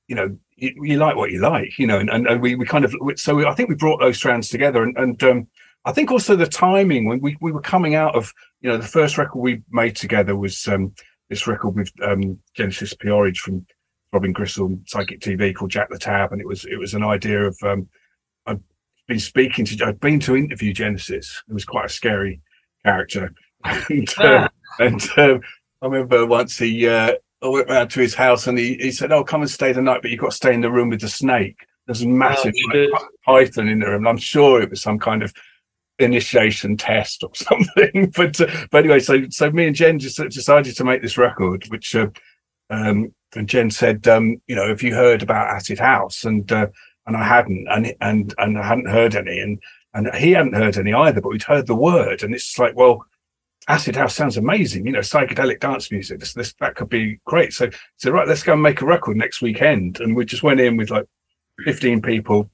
you know you, you like what you like you know and, and, we, we kind of so we, i think we brought those strands together and, and um i think also the timing when we, we were coming out of you know the first record we made together was um this record with um genesis p-orridge from throbbing gristle psychic tv called jack the tab and it was it was an idea of um i'd been speaking to i'd been to interview genesis it was quite a scary character and, uh, and uh, i remember once he uh I went round to his house and he, he said, "Oh, come and stay the night, but you've got to stay in the room with the snake. There's a massive
Oh,
like, python in the room." And I'm sure it was some kind of initiation test or something. but uh, but anyway, so so me and Jen just decided to make this record, which uh, um, and Jen said, um, you know, have you heard about Acid House? And uh, and I hadn't, and and and I hadn't heard any, and and he hadn't heard any either, but we'd heard the word, and it's like, well. Acid House sounds amazing, you know, psychedelic dance music. This, this that could be great. So, so right, let's go and make a record next weekend. And we just went in with like 15 people,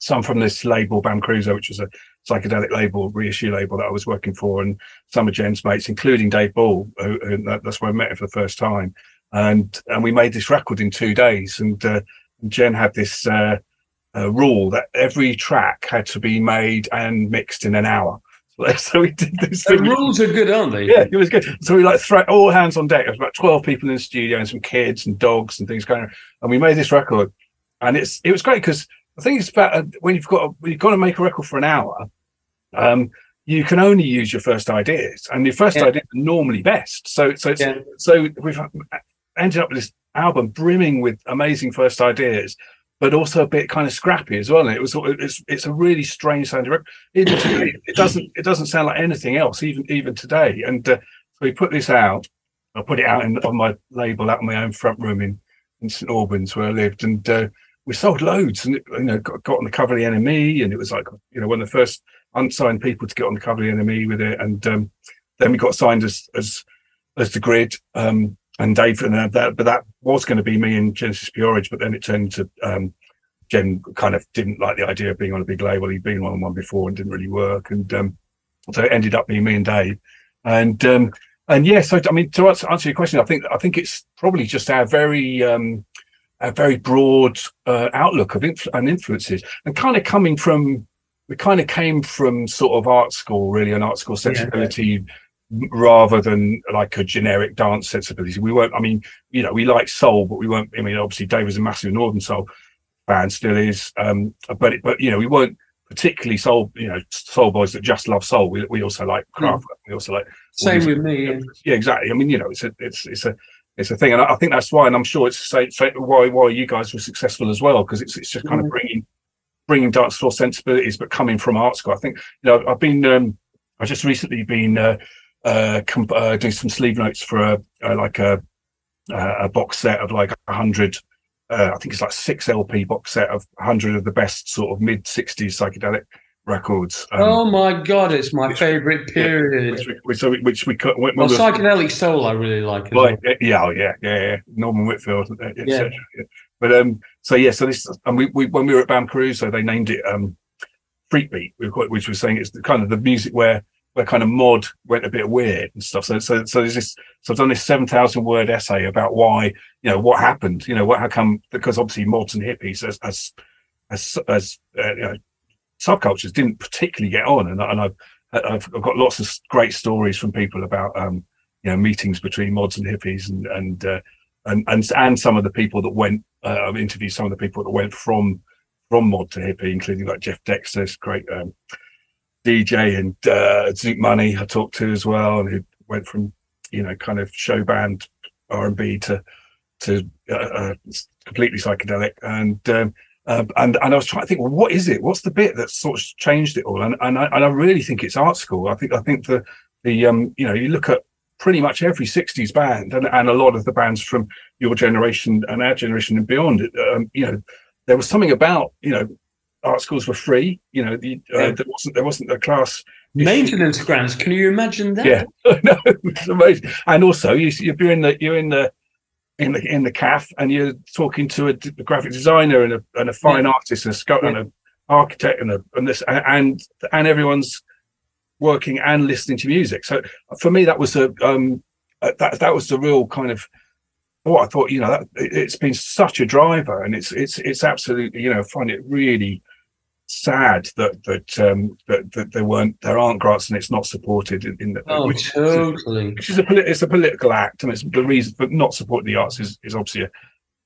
some from this label, Bam Caruso, which was a psychedelic label, reissue label that I was working for, and some of Jen's mates, including Dave Ball, who, who that, that's where I met him for the first time. And and we made this record in two days. And uh, Jen had this uh, rule that every track had to be made and mixed in an hour. So we did this.
the
thing.
rules are good, aren't they?
Yeah, it was good. So we like threat all hands on deck. There was about twelve people in the studio and some kids and dogs and things going on. And we made this record, and it's it was great because I think it's about uh, when you've got when you've got to make a record for an hour. Um, you can only use your first ideas, and your first
Yeah.
ideas are normally best. So so it's,
Yeah.
so we've ended up with this album brimming with amazing first ideas. But also a bit kind of scrappy as well. And it was it's it's a really strange sounding record. It, it doesn't it doesn't sound like anything else even even today. And uh, so we put this out. I put it out in, on my label out in my own front room in, in St Albans where I lived, and uh, we sold loads. And it, you know, got, got on the cover of the NME, and it was like you know one of the first unsigned people to get on the cover of the NME with it. And um, then we got signed as as as the Grid. Um, and Dave and uh, that, but that was going to be me and Genesis P-Orridge, but then it turned to um, Jen kind of didn't like the idea of being on a big label. He'd been on one before and didn't really work, and um, so it ended up being me and Dave. And um, and yeah, so I mean, to answer, answer your question, I think I think it's probably just our very um, a very broad uh, outlook of and influences, and kind of coming from we kind of came from sort of art school, really, an art school sensibility. Rather than like a generic dance sensibility, we weren't. I mean, you know, we like soul, but we weren't. I mean, obviously, Dave was a massive Northern Soul fan, still is. Um, but but you know, we weren't particularly soul, you know, soul boys that just love soul. We, we also like craft. Mm. We also like
same with me. Yeah.
yeah. exactly. I mean, you know, it's a it's it's a it's a thing, and I, I think that's why, and I'm sure it's say, say why why you guys were successful as well because it's it's just kind mm. of bringing bringing dance floor sensibilities, but coming from art school. I think you know I've been um, I've just recently been uh, uh, comp- uh, doing some sleeve notes for a, a like a a box set of like a hundred uh, I think it's like six LP box set of 100 of the best sort of mid 60s psychedelic records.
Um, oh my god, it's my favorite period.
Yeah, which, we, which, we, which we cut. Well,
psychedelic soul, I really like.
Like, well. yeah, oh, yeah, yeah, yeah. Norman Whitfield, etc. Yeah. yeah. But um, so yeah, so this, and we, we when we were at Bam Caruso, they named it um, Freak Beat, which was saying it's the, kind of the music where where kind of mod went a bit weird and stuff. So, so, so there's this. So I've done this seven thousand word essay about why, you know, what happened. You know, what how come? Because obviously mods and hippies as as as, as uh, you know, subcultures didn't particularly get on, and, and I've I've got lots of great stories from people about um, you know meetings between mods and hippies and and uh, and, and and some of the people that went. Uh, I've interviewed some of the people that went from from mod to hippie, including like Jeff Dexter's great um, DJ and uh, Zoot Money I talked to as well, and who went from you know kind of show band R and B to to uh, uh, completely psychedelic, and um, uh, and and I was trying to think, well, what is it? What's the bit that sort of changed it all? And and I, and I really think it's art school. I think I think the the um you know you look at pretty much every 60s band and, and a lot of the bands from your generation and our generation and beyond um, you know there was something about you know art schools were free. You know, the, uh, yeah. there wasn't there wasn't a class
maintenance grants. Can you imagine that?
Yeah, no, it's amazing. And also, you, you're in the you're in the in the in the CAF, and you're talking to a, a graphic designer and a and a fine yeah. artist and a sculptor yeah. and an architect and a and this and and everyone's working and listening to music. So for me, that was a um uh, that that was the real kind of what I thought. You know, that it's been such a driver, and it's it's it's absolutely you know find it really sad that that um, that, that there weren't there aren't grants and it's not supported in, in the
oh which, totally.
which is a it's a political act and it's the reason for not supporting the arts is, is obviously a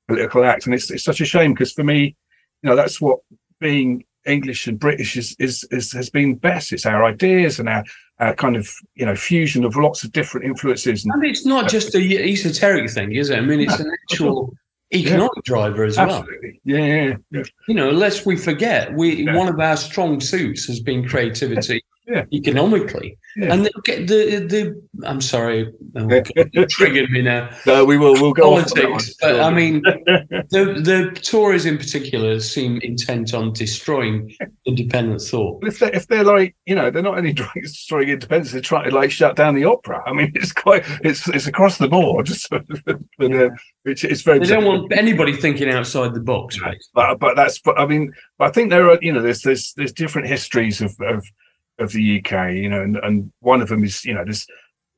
political act and it's it's such a shame because for me you know that's what being English and British is, is is has been best. It's our ideas and our, our kind of you know fusion of lots of different influences
and, and it's not just a esoteric thing is it? I mean it's no, an actual economic yeah. driver as
Absolutely. well. Yeah, yeah, yeah,
You know, lest we forget, we one of our strong suits has been creativity yeah. economically. Yeah. And the, the, the I'm sorry, oh, triggered me now.
No, we will we'll go
politics. But I mean, the the Tories in particular seem intent on destroying independent thought.
If they if they're like you know they're not only destroying independence, they're trying to like shut down the opera. I mean, it's quite it's it's across the board. but, yeah. uh, it's, it's very.
They don't want anybody thinking outside the box. Right?
But but that's but I mean, I think there are you know there's there's there's different histories of of of the UK, you know, and, and one of them is, you know, there's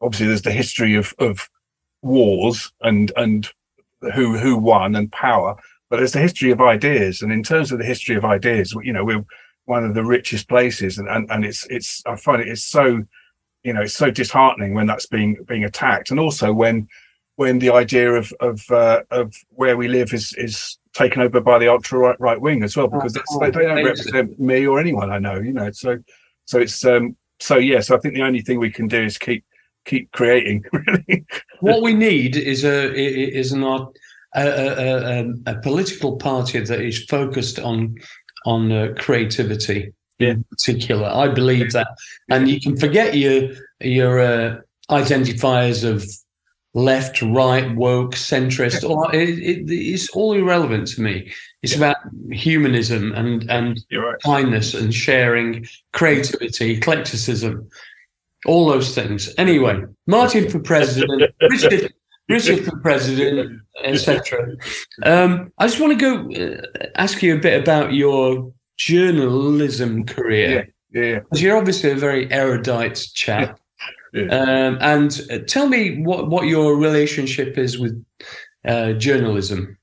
obviously there's the history of of wars and and who who won and power, but there's the history of ideas. And in terms of the history of ideas, you know, we're one of the richest places, and and, and it's it's I find it is so, you know, it's so disheartening when that's being being attacked, and also when when the idea of of uh, of where we live is is taken over by the ultra right, right wing as well because oh, they, they don't represent me or anyone I know, you know. So so it's um so yes, yeah, so I think the only thing we can do is keep keep creating. Really,
what we need is a is not a, a, a, a, political party that is focused on on uh, creativity
yeah.
in particular. I believe that, and you can forget your your uh, identifiers of left, right, woke, centrist. Or it, it, it's all irrelevant to me. It's yeah. about humanism and and
right.
kindness and sharing, creativity, eclecticism, all those things. Anyway, Martyn for president, Richard. Richard for president, etc. Um, I just want to go uh, ask you a bit about your journalism career.
Yeah, yeah.
Because you're obviously a very erudite chap. Um, and uh, tell me what, what your relationship is with uh, journalism.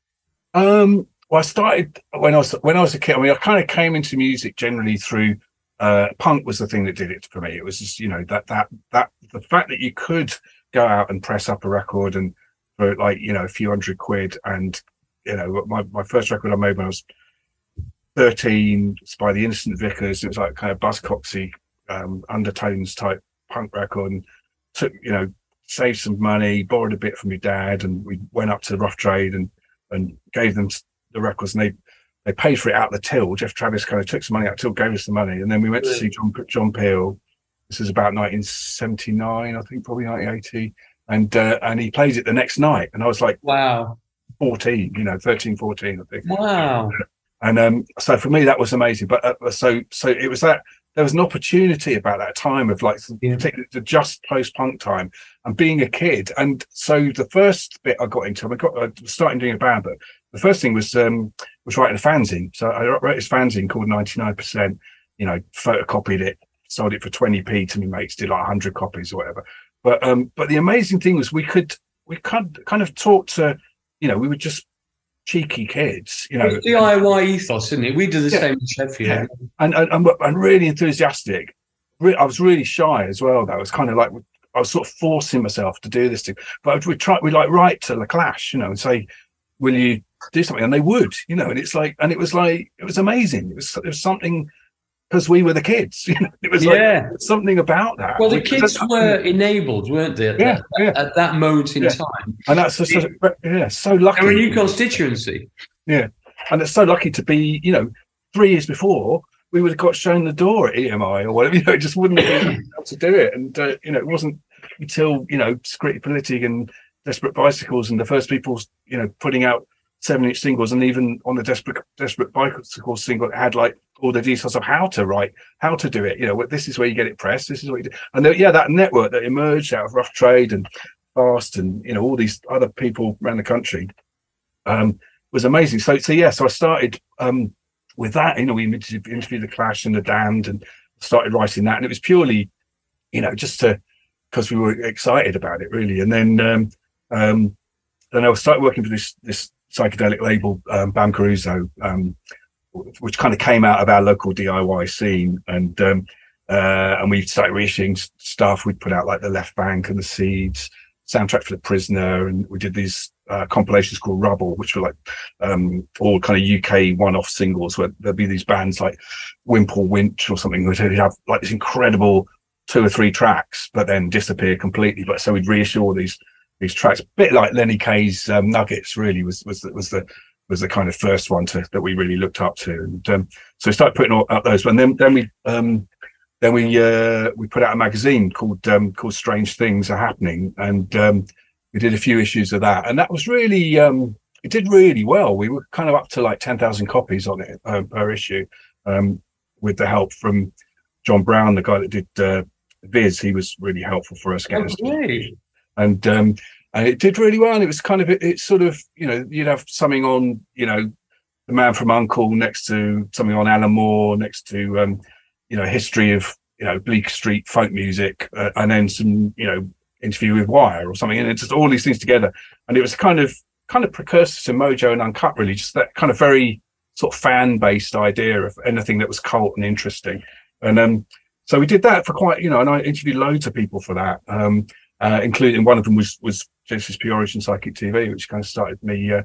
Um, well, I started when I was when I was a kid. I mean, I kind of came into music generally through uh, punk was the thing that did it for me. It was just you know that that that the fact that you could go out and press up a record and for like you know a few hundred quid and you know my, my first record I made when I was 13 it's by the Innocent Vicars. It was like kind of buzzcocksy um, undertones type punk record. And took, you know, saved some money, borrowed a bit from your dad, and we went up to the rough trade and and gave them the records, and they they paid for it out the till. Geoff Travis kind of took some money out till, gave us the money, and then we went to see John John Peel. This is about 1979, I think, probably 1980, and uh, and he played it the next night, and I was like,
wow,
14, you know, 13, 14, I think.
Wow.
And um, so for me, that was amazing. But uh, so so it was that there was an opportunity about that time of like
Yeah.
the just post punk time and being a kid. And so the first bit I got into, I got I was starting doing a band, but the first thing was um was writing a fanzine. So I wrote this fanzine called 99%, you know, photocopied it, sold it for 20p to me mates, did like 100 copies or whatever. But um but the amazing thing was we could we kind kind of talk to, you know, we would just cheeky kids, you know,
It's DIY ethos, isn't it? We do the
Yeah.
same in Sheffield.
Yeah. and and, and, and really enthusiastic. Re- I was really shy as well. Though I was kind of like I was sort of forcing myself to do this thing. But we try we like write to the Clash, you know, and say, "Will you do something?" And they would, you know. And it's like, and it was like it was amazing. It was it was something because we were the kids. You know, it was
Yeah.
like something about that.
Well, the kids were enabled, weren't they? At,
Yeah,
that,
yeah.
at that moment in
Yeah.
time.
and that's just yeah, so lucky.
They're a new constituency.
Yeah, and it's so lucky to be, you know, three years before we would have got shown the door at EMI or whatever. You know, it just wouldn't have been able to do it. And uh, you know, it wasn't until you know, Scritti Politti and Desperate Bicycles and the first people, you know, putting out seven-inch singles, and even on the Desperate Desperate Bicycles single, it had like all the details of how to write, how to do it. You know, this is where you get it pressed. This is what you do. And there, yeah, that network that emerged out of Rough Trade and Fast and you know all these other people around the country. Um, was amazing. So, so yeah, so I started um, with that. You know, we interviewed, interviewed the Clash and the Damned, and started writing that, and it was purely, you know, just to because we were excited about it, really. And then, um, um, then I started working for this this psychedelic label, um, Bam Caruso, um, which kind of came out of our local DIY scene, and um, uh, and we started reissuing stuff. We'd put out like the Left Bank and the Seeds soundtrack for the Prisoner, and we did these uh, compilations called Rubble, which were like um, all kind of UK one-off singles where there'd be these bands like Wimple Winch or something who'd have like this incredible two or three tracks, but then disappear completely. But so we'd reissue all these these tracks, a bit like Lenny Kaye's um, Nuggets. Really was was was the was the kind of first one to that we really looked up to, and um, so we started putting all, out those. And then then we um, then we uh, we put out a magazine called um, called Strange Things Are Happening, and um, we did a few issues of that, and that was really um, it did really well. We were kind of up to like ten thousand copies on it uh, per issue, um, with the help from John Brown, the guy that did uh, Viz. He was really helpful for us us
Okay.
and um and it did really well and it was kind of it, it's sort of you know you'd have something on you know the man from uncle next to something on alan moore next to um you know history of you know bleecker street folk music uh, and then some you know interview with wire or something and it's just all these things together. And it was kind of kind of precursor to mojo and uncut really just that kind of very sort of fan based idea of anything that was cult and interesting. And um so we did that for quite you know and i interviewed loads of people for that um uh, including one of them was was Genesis P-Orridge Psychic TV, which kind of started me uh,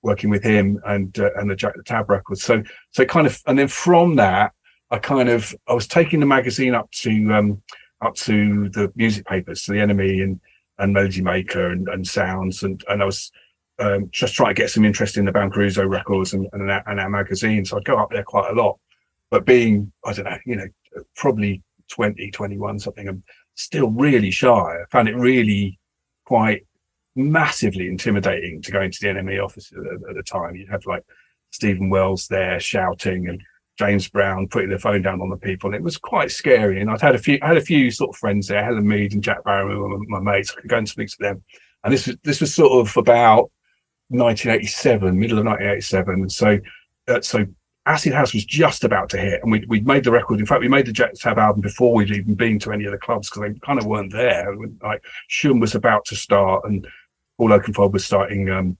working with him and uh, and the Jack the Tab records. So so kind of and then from that I kind of I was taking the magazine up to um up to the music papers, to the NME and and Melody Maker and, and Sounds and and I was um, just trying to get some interest in the Bam Caruso records and and our, and our magazine. So I'd go up there quite a lot, but being I don't know, you know, probably 20, 21 something. I'm still really shy. I found it really quite massively intimidating to go into the NME office at, at the time. You'd have like Steven Wells there shouting and James Brown putting the phone down on the people. And it was quite scary. And I'd had a few, I had a few sort of friends there, Helen Mead and Jack Barron, who were my, my mates. I could go and speak to them. And this was, this was sort of about 1987, middle of 1987. And so, uh, so Acid House was just about to hit, and we we'd made the record. In fact, we made the Jet Tab album before we'd even been to any of the clubs because they kind of weren't there. Like Shoom was about to start, and Paul Oakenfold was starting um,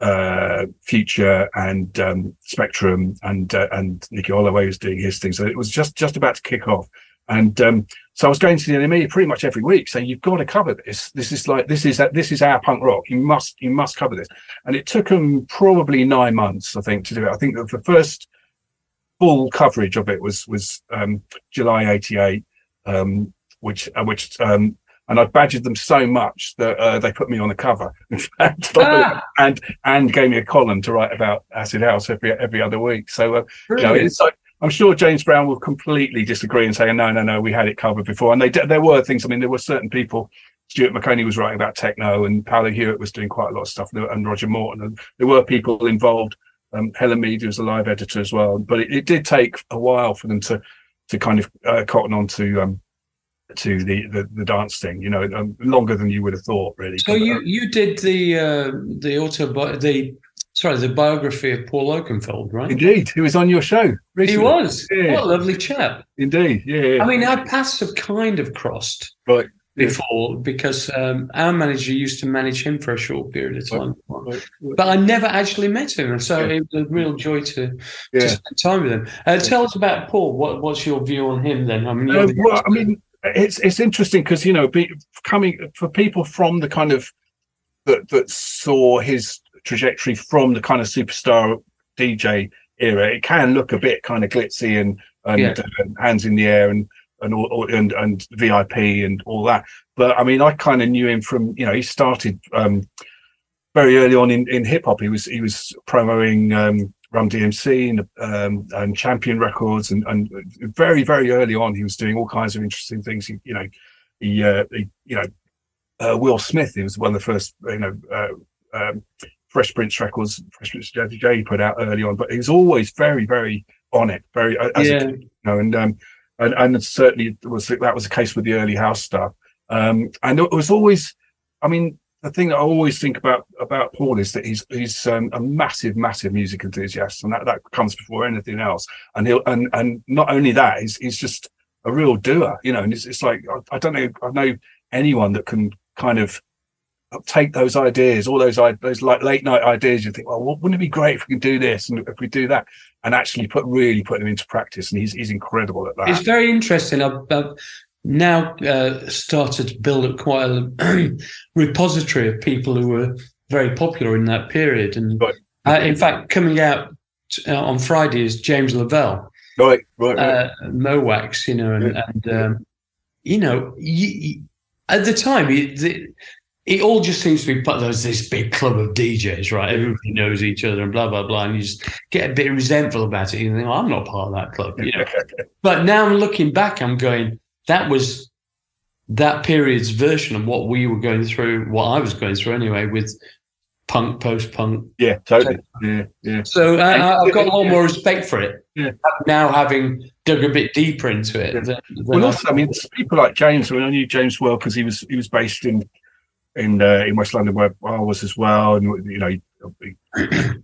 uh, Future and um, Spectrum, and uh, and Nicky Holloway was doing his thing. So it was just just about to kick off. And um, so I was going to the NME pretty much every week, saying you've got to cover this. This is like this is this is our punk rock. You must you must cover this. And it took them probably nine months, I think, to do it. I think that the first full coverage of it was was um, July '88, um, which uh, which um, and I badgered them so much that uh, they put me on the cover, in fact,
Ah.
and and gave me a column to write about Acid House every every other week. So uh, you know, it's like I'm sure James Brown will completely disagree and say, no, no, no, we had it covered before. And they there were things. I mean, there were certain people. Stuart Maconie was writing about techno, and Paolo Hewitt was doing quite a lot of stuff, and Roger Morton, and there were people involved. Um, Helen Mead was a live editor as well, but it, it did take a while for them to to kind of uh, cotton on to um, to the, the the dance thing. You know, um, longer than you would have thought, really.
So you you did the uh, the autobi- the sorry the biography of Paul Oakenfold, right?
Indeed, he was on your show.
He was.
Yeah.
What a lovely chap.
Indeed, yeah. yeah.
I mean, our paths have kind of crossed
right. Yeah.
before because um, our manager used to manage him for a short period of time.
right, right.
But I never actually met him, and so
Yeah.
it was a real joy to, to spend time with him. Uh, tell us about Paul. What, what's your view on him then? I mean,
Uh, well, I mean, it's it's interesting because you know, be, coming for people from the kind of that that saw his trajectory from the kind of superstar DJ era, it can look a bit kind of glitzy and and
Yeah.
uh, hands in the air and and all- and and VIP and all that. But I mean, I kind of knew him from you know he started um, very early on in, in hip hop. He was he was promoting um, Run DMC and um, and Champion Records, and, and very very early on he was doing all kinds of interesting things. He, you know, he, uh, he you know uh, Will Smith. He was one of the first you know uh, um, Fresh Prince records, Fresh Prince Jazzy J he put out early on, but he was always very very on it, very uh, as a
yeah,
you know, and um, and and certainly was that was the case with the early house stuff. Um, and it was always, I mean, the thing that I always think about about Paul is that he's he's um, a massive, massive music enthusiast, and that that comes before anything else. And he'll and and not only that, he's he's just a real doer, you know. And it's it's like I, I don't know, I know anyone that can kind of take those ideas, all those those like late night ideas. You think, well, wouldn't it be great if we could do this and if we do that, and actually put really put them into practice. And he's he's incredible at that.
it's very interesting. I've, I've now uh, started to build up quite a repository of people who were very popular in that period. And
Right.
uh, in fact, coming out uh, on Friday is James Lavelle.
Right, right, right.
uh, Mo Wax, you know, and, and um, you know, you, at the time, it, the, it all just seems to be but there's this big club of DJs, right? Everybody knows each other and blah blah blah, and you just get a bit resentful about it. You think, oh, I'm not part of that club, you know. but now I'm looking back, I'm going, that was that period's version of what we were going through, what I was going through anyway, with punk, post punk,
yeah, totally. Yeah, yeah.
so uh, I- I've got a lot more respect for it
Yeah.
now, having dug a bit deeper into it.
Yeah.
than- than
Well,
I-
also, I mean, people like James. I mean, I knew James well because he was he was based in in uh, in West London where I was as well, and you know, he, he-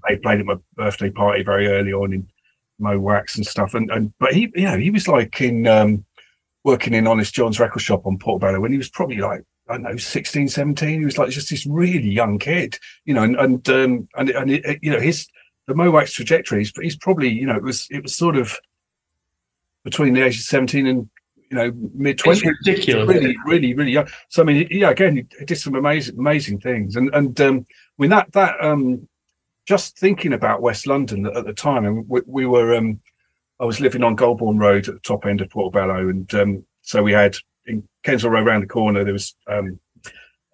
they played at my birthday party very early on in Mo Wax and stuff. And and but he, you know, he was like in um, working in Honest John's record shop on Portobello when he was probably like. I don't know, 16, 17. He was like just this really young kid, you know, and, and, um, and, and, it, you know, his, the Mo Wax trajectory, he's, he's probably, you know, it was, it was sort of between the ages of 17 and, you know, mid 20s.
ridiculous.
really, really, really young. So I mean, yeah, again, he did some amazing, amazing things, and and um, I mean that that um, just thinking about West London at the time, and we, we were, um, I was living on Golborne Road at the top end of Portobello, and um, so we had in Kensal Road around the corner there was, um,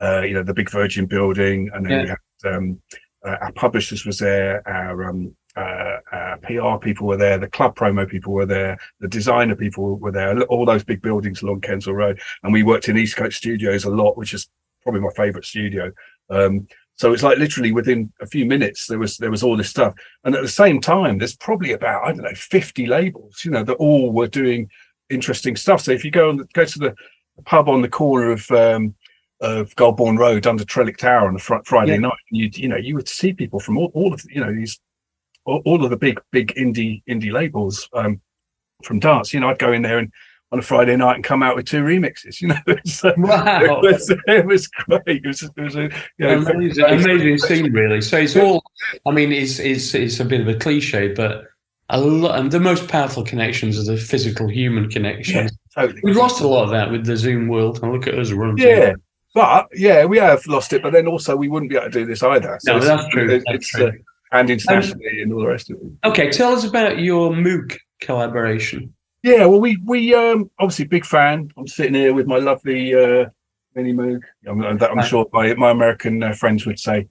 uh, you know, the big Virgin building, and then
Yeah.
we had um, uh, our publishers was there, our um, uh, uh, PR people were there, the club promo people were there, the designer people were there, all those big buildings along Kensal Road. And we worked in Eastcote Studios a lot, which is probably my favorite studio. Um, so it's like literally within a few minutes there was there was all this stuff, and at the same time there's probably about I don't know 50 labels, you know, that all were doing interesting stuff. So if you go on the, go to the pub on the corner of um, of Golborne Road under Trellick Tower on a fr- Friday
Yeah.
night, you you know you would see people from all, all of you know these all, all of the big big indie indie labels um, from dance. You know, I'd go in there and on a Friday night and come out with two remixes. You know, it's, uh,
Wow.
it was it was great. It was, it was a you know,
amazing, amazing scene, really. So it's all. I mean, it's it's it's a bit of a cliche, but a lot. And the most powerful connections are the physical human connections.
totally.
We've lost a lot of that with the Zoom world. And look at us running.
Yeah, but yeah, we have lost it. But then also we wouldn't be able to do this either.
No,
it's-
that's true,
It's,
that's
it's,
true.
Uh, and internationally and all the rest of it.
Okay, tell us about your Moog collaboration?
Yeah, well, we we um obviously big fan. I'm sitting here with my lovely uh, Mini Moog. I'm, I'm, I'm sure my my American uh, friends would say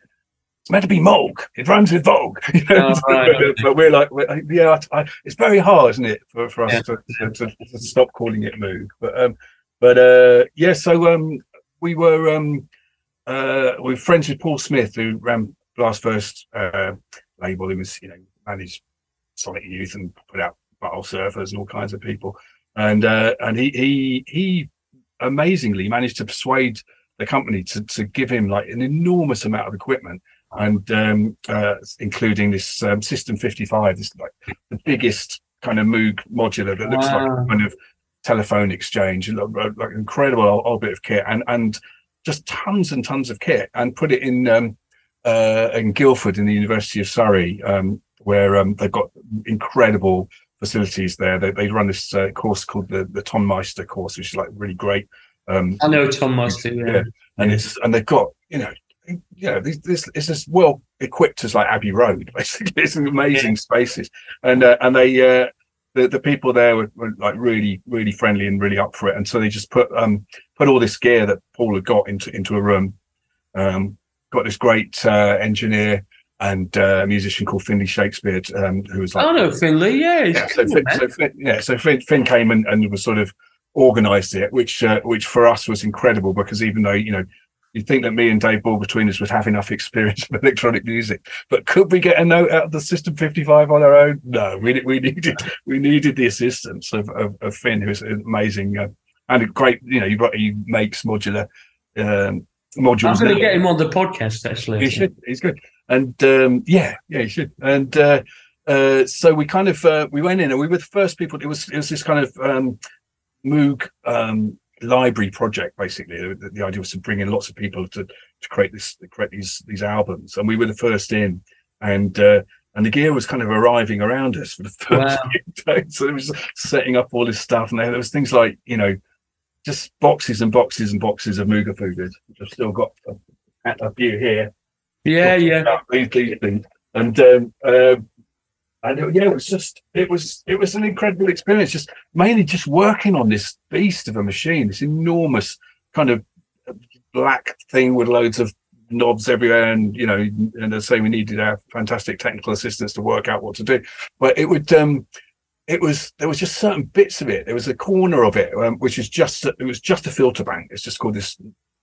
it's meant to be Moog. It rhymes with Vogue. You know?
Oh, right,
but we're like, we're, yeah, I, I, it's very hard, isn't it, for, for us
Yeah.
to, to, to, to stop calling it Moog. But um, but uh, yeah, so um, we were um, uh, we were friends with Paul Smith, who ran Blast First uh, label. He was, you know, managed Sonic Youth and put out Butthole Surfers and all kinds of people. And uh, and he he he amazingly managed to persuade the company to to give him like an enormous amount of equipment and um, uh, including this um, System 55, this like the biggest kind of Moog modular that looks like
Wow.
a kind of telephone exchange, like, like incredible old, old bit of kit, and and just tons and tons of kit, and put it in um, uh, in Guildford in the University of Surrey, um, where um, they've got incredible facilities there. They, they run this uh, course called the the Tonmeister course, which is like really great. Um,
I know Tonmeister. Yeah.
Yeah. and it's and they've got you know you know this this it's as well equipped as like Abbey Road basically it's an amazing spaces and uh, and they uh the, the people there were, were like really really friendly and really up for it and so they just put um put all this gear that Paul had got into into a room um got this great uh engineer and uh, musician called Finlay Shakespeare um who was like
I know Finlay. Yeah,
yeah, so
cool,
Finn, so Finn, yeah, so Finn, Finn came and, and was sort of organised it, which uh, which for us was incredible because even though you know you'd think that me and Dave Ball between us would have enough experience with electronic music, but could we get a note out of the System 55 on our own? No, we we needed we needed the assistance of of, of Finn, who's amazing uh, and a great. You know, he, he makes modular um, modules.
I'm going to get him on the podcast. Actually,
He should. He's good. And um, yeah, yeah, he should. And uh, uh, so we kind of uh, we went in and we were the first people. It was it was this kind of um, Moog um, library project. Basically, the, the idea was to bring in lots of people to to create this to create these these albums, and we were the first in. And uh, and the gear was kind of arriving around us for the first
Wow.
few days. So it was setting up all this stuff, and there was things like you know just boxes and boxes and boxes of Moogerfoogers, which I've still got a, a few here
yeah, yeah.
these, things. And um, um, and it, yeah, it was just it was it was an incredible experience. Just mainly just working on this beast of a machine, this enormous kind of black thing with loads of knobs everywhere, and you know, and as I say, we needed our fantastic technical assistance to work out what to do. But it would um, it was there was just certain bits of it. There was a corner of it um, which is just it was just a filter bank. It's just called this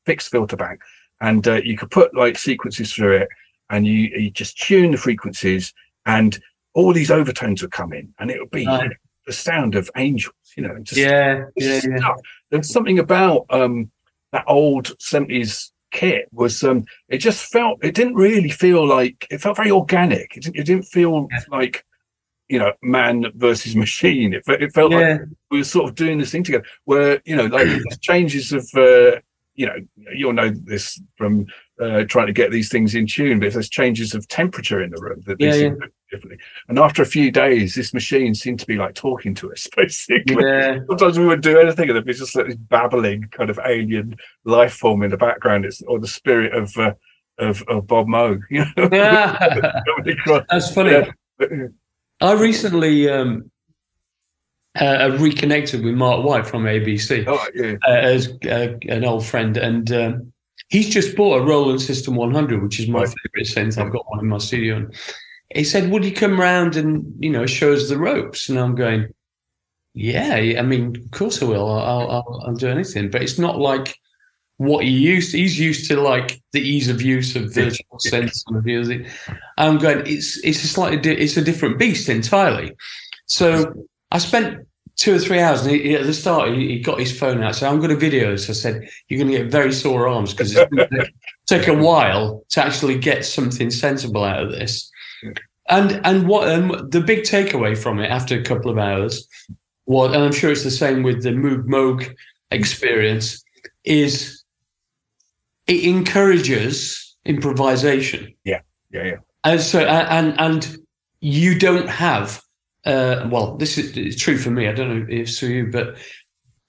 fixed filter bank, and uh, you could put like sequences through it, and you you just tune the frequencies, and all these overtones would come in, and it would be
Right.
the sound of angels. You know, just
Yeah, yeah, yeah.
There's something about um, that old seventies kit was um, it just felt it didn't really feel like it felt very organic. It didn't, it didn't feel
Yeah.
like you know man versus machine. It, it felt like we were sort of doing this thing together where you know like changes of uh, you know you'll know this from uh, trying to get these things in tune but if there's changes of temperature in the room that
Yeah,
these
yeah.
differently and after a few days this machine seemed to be like talking to us basically
yeah.
sometimes we wouldn't do anything and it'd be just like this babbling kind of alien life form in the background it's or the spirit of uh, of, of Bob Moog you know
That's funny.
Yeah.
I recently um, uh, reconnected with Mark White from ABC.
oh, yeah.
uh, as uh, an old friend, and um, he's just bought a Roland System 100, which is my
Right.
favorite since I've got one in my studio. And he said, "Would you come round and you know show us the ropes?" And I'm going, "Yeah, I mean, of course I will. I'll, I'll, I'll do anything." But it's not like what he used. To. He's used to like the ease of use of virtual synths and music. I'm going. It's it's a slightly di- it's a different beast entirely. So I spent two or three hours, and he, at the start he, he got his phone out. So I'm going to video this. I said you're going to get very sore arms because it's going to take, a while to actually get something sensible out of this. And and what um, the big takeaway from it after a couple of hours was, and I'm sure it's the same with the Moog Moog experience, is it encourages improvisation.
Yeah, yeah yeah
And so, and and you don't have. Uh, well, this is it's true for me. I don't know if it's for you, but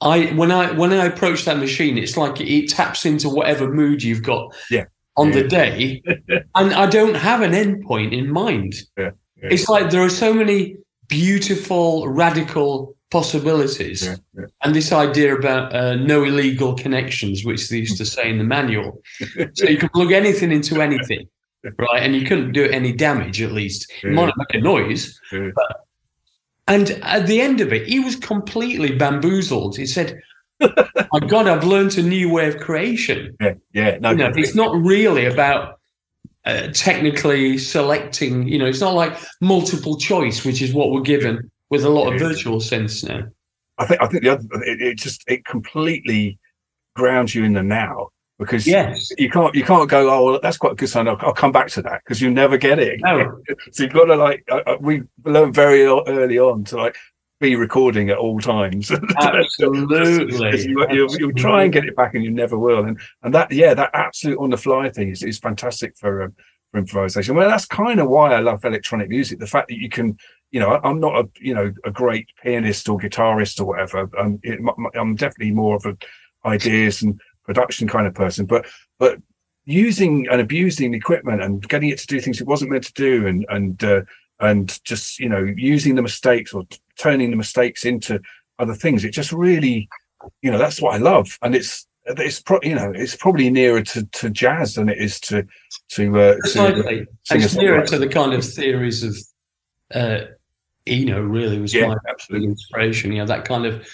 I when I when I approach that machine, it's like it taps into whatever mood you've got
Yeah.
on
Yeah.
the day, and I don't have an endpoint in mind.
Yeah.
It's like there are so many beautiful, radical possibilities. And this idea about uh, no illegal connections, which they used to say in the manual. so you can plug anything into anything, right? And you couldn't do any damage, at least. It might not make a noise. But, and at the end of it, he was completely bamboozled. He said, My God, I've learned a new way of creation.
Yeah, yeah. No,
You know, it's not really about uh, technically selecting, you know, it's not like multiple choice, which is what we're given with a lot of virtual synths now.
I think I think the other it, it just it completely grounds you in the now because
Yes.
you can't you can't go oh well, that's quite a good sign I'll, I'll come back to that because you never get it
No.
so you've got to like uh, uh, we learned very early on to like be recording at all times
Absolutely.
you, you, you'll try and get it back and you never will and and that yeah that absolute on the fly thing is, is fantastic for um, for improvisation well that's kind of why I love electronic music the fact that you can you know, I'm not a you know a great pianist or guitarist or whatever. I'm it, I'm definitely more of a ideas and production kind of person. But but using and abusing the equipment and getting it to do things it wasn't meant to do, and and uh, and just you know using the mistakes or t- turning the mistakes into other things. It just really, you know, that's what I love, and it's it's pro- you know it's probably nearer to, to jazz than it is to to uh, to
And it's nearer to the kind of theories of uh, Eno, really, was
Yeah,
my
absolutely.
inspiration. You know, that kind of,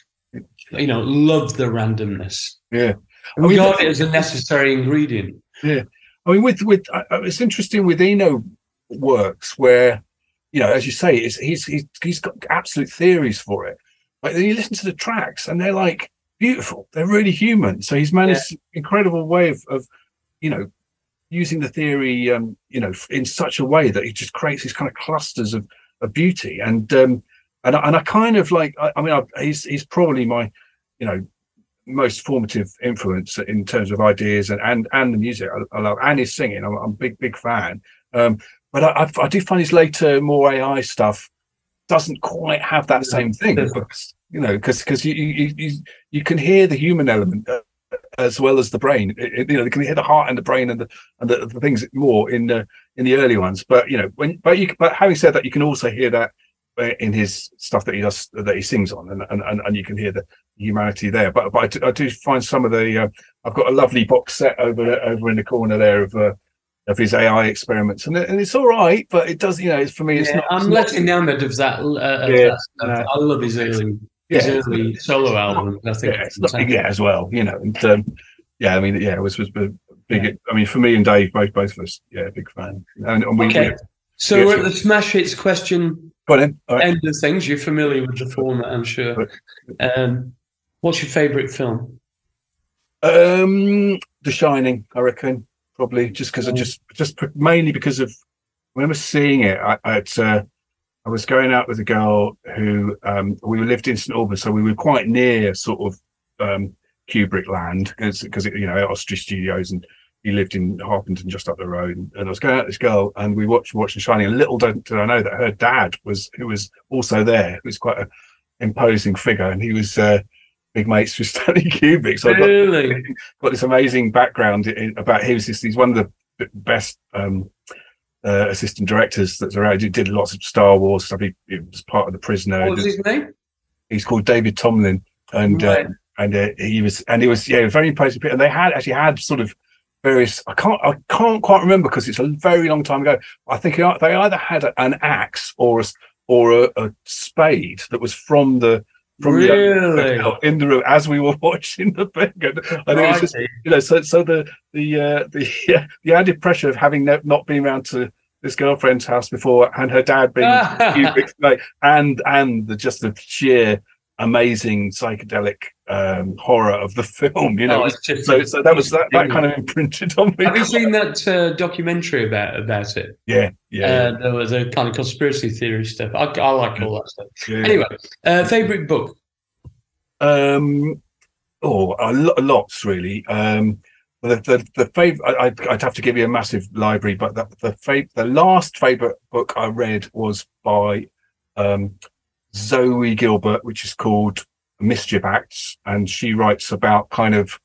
you know, love the randomness.
Yeah.
And
I
regard it as a necessary ingredient.
Yeah, I mean, with with uh, uh, it's interesting with Eno works where, you know, as you say, it's, he's he's he's got absolute theories for it. Like then you listen to the tracks and they're like beautiful. They're really human. So he's managed an incredible way of of, you know, using the theory, um, you know, in such a way that he just creates these kind of clusters of of beauty. And um, and I, and I kind of like. I, I mean, I, he's he's probably my, you know, most formative influence in terms of ideas and and, and the music I, I love and his singing. I'm, I'm a big big fan. Um, but I, I, I do find his later more AI stuff doesn't quite have that same thing because you know because because you, you you you can hear the human element uh, as well as the brain. It- you know, you can hear the heart and the brain and the and the, the things more in the in the early ones. But you know, when but you but having said that, you can also hear that in his stuff that he does that he sings on, and and and, and you can hear the humanity there. But but I do, I do find some of the uh, I've got a lovely box set over over in the corner there of. Uh, of his AI experiments, and, and it's all right, but it does, you know, it's, for me, it's
Yeah,
not.
I'm
not-
less enamored of that. Uh, of
Yeah,
that
no.
I love his early, his
yeah,
early solo album. I think
yeah, it's not, yeah, as well, you know, and um, yeah, I mean, yeah, it was was big. I mean, for me and Dave, both both of us, yeah, big fan, and, and we.
Okay.
we
So we're at the smash hits question
go on right.
end of things. You're familiar with the format, I'm sure. Um, what's your favourite film?
Um, The Shining, I reckon, probably just because of
Mm.
just just mainly because of when I was seeing it. I I, uh, I was going out with a girl who um we lived in St Albans, so we were quite near sort of um Kubrick land because you know Elstree Studios and. He lived in Harpenden, just up the road, and I was going out with this girl, and we watched watching Shining. And little did I know that her dad was, who was also there, who was quite an imposing figure, and he was uh, big mates with Stanley Kubrick. So I got,
Really?
got this amazing background in, about he was he's one of the best um, uh, assistant directors that's around. He did lots of Star Wars stuff. He, he was part of the Prisoner.
What was his name?
He's called David Tomblin, and
Right.
uh, and uh, he was and he was yeah very imposing. And they had actually had sort of various. I can't I can't quite remember because it's a very long time ago. I think they either had an axe or a or a, a spade that was from the from the in the room as we were watching the thing. And, and it was just you know, so so the the uh, the yeah, the added pressure of having no, not been around to this girlfriend's house before, and her dad being like, and and the just the sheer amazing psychedelic um, horror of the film, you know.
Oh, just-
so so that was that, that kind of imprinted on me.
Have you seen that uh, documentary about about it?
Yeah, yeah.
Uh, there was a kind of conspiracy theory stuff. I, I like all that stuff.
yeah.
Anyway, uh, favorite book?
Um, oh, a lo- lots really. Um, the the the favorite. I'd, I'd have to give you a massive library, but the the fav- the last favorite book I read was by um, Zoe Gilbert, which is called Mischief Acts, and she writes about kind of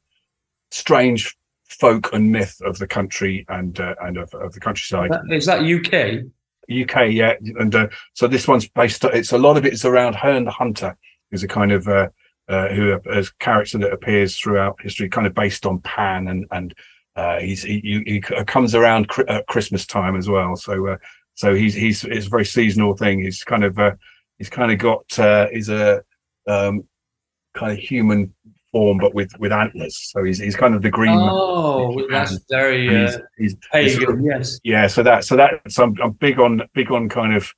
strange folk and myth of the country and uh, and of, of the countryside.
Is that UK?
UK, yeah, and uh, so this one's based. It's a lot of it is around Herne the Hunter, who's a kind of uh, uh, who as character that appears throughout history, kind of based on Pan, and and uh, he's he, he, comes around cr- at Christmas time as well. So uh, so he's he's it's a very seasonal thing. He's kind of uh, he's kind of got uh, he's a um, kind of human form, but with with antlers. So he's he's kind of the green.
Oh,
man.
that's very uh,
he's, he's,
pagan. yes.
yeah. So that so that so I'm, I'm big on big on kind of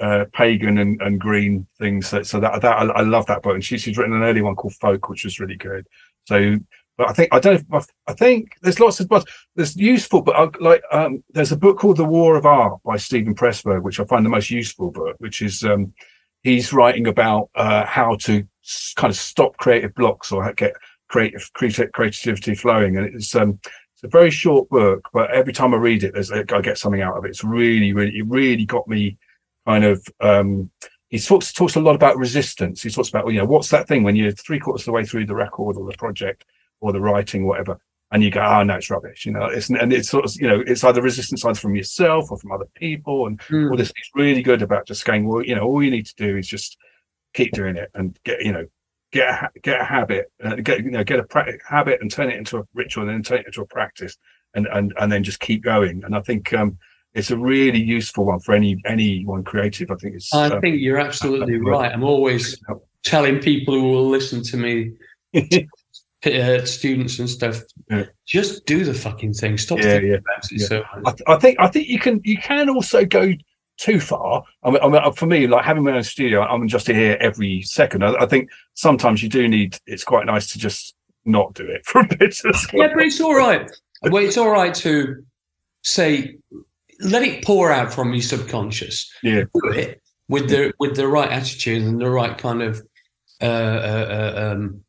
uh, pagan and, and green things. So, so that that I, I love that book. And she, she's written an early one called Folk, which was really good. So. But I think I don't. know if- I think there's lots of books. There's useful, but I, like um, there's a book called The War of Art by Steven Pressfield, which I find the most useful book. Which is um, he's writing about uh, how to kind of stop creative blocks or get creative creati- creativity flowing. And it's um, it's a very short book, but every time I read it, there's I get something out of it. It's really, really, it really got me kind of. Um, he talks talks a lot about resistance. He talks about you know what's that thing when you're three quarters of the way through the record or the project or the writing, whatever. And you go, oh no, it's rubbish, you know. It's and it's sort of, you know, it's either resistance either from yourself or from other people, and
Hmm.
all this. It's really good about just going, well, you know, all you need to do is just keep doing it and get, you know, get a, get a habit, uh, get you know, get a pra- habit and turn it into a ritual, and then turn it into a practice, and and and then just keep going. And I think um, it's a really useful one for any anyone creative. I think it's.
I
um,
think you're absolutely right. I'm always telling people who will listen to me, uh, students and stuff,
Yeah.
just do the fucking thing. Stop
Yeah,
thinking
yeah,
about it so
I, th- I think I think you can you can also go too far. I mean, I mean, for me, like having my own studio, I'm just here every second. I, I think sometimes you do need. It's quite nice to just not do it for a bit.
Yeah, but it's all right. Well, it's all right to say, let it pour out from your subconscious.
Yeah.
Do it with the with the right attitude and the right kind of, uh, uh, uh, um,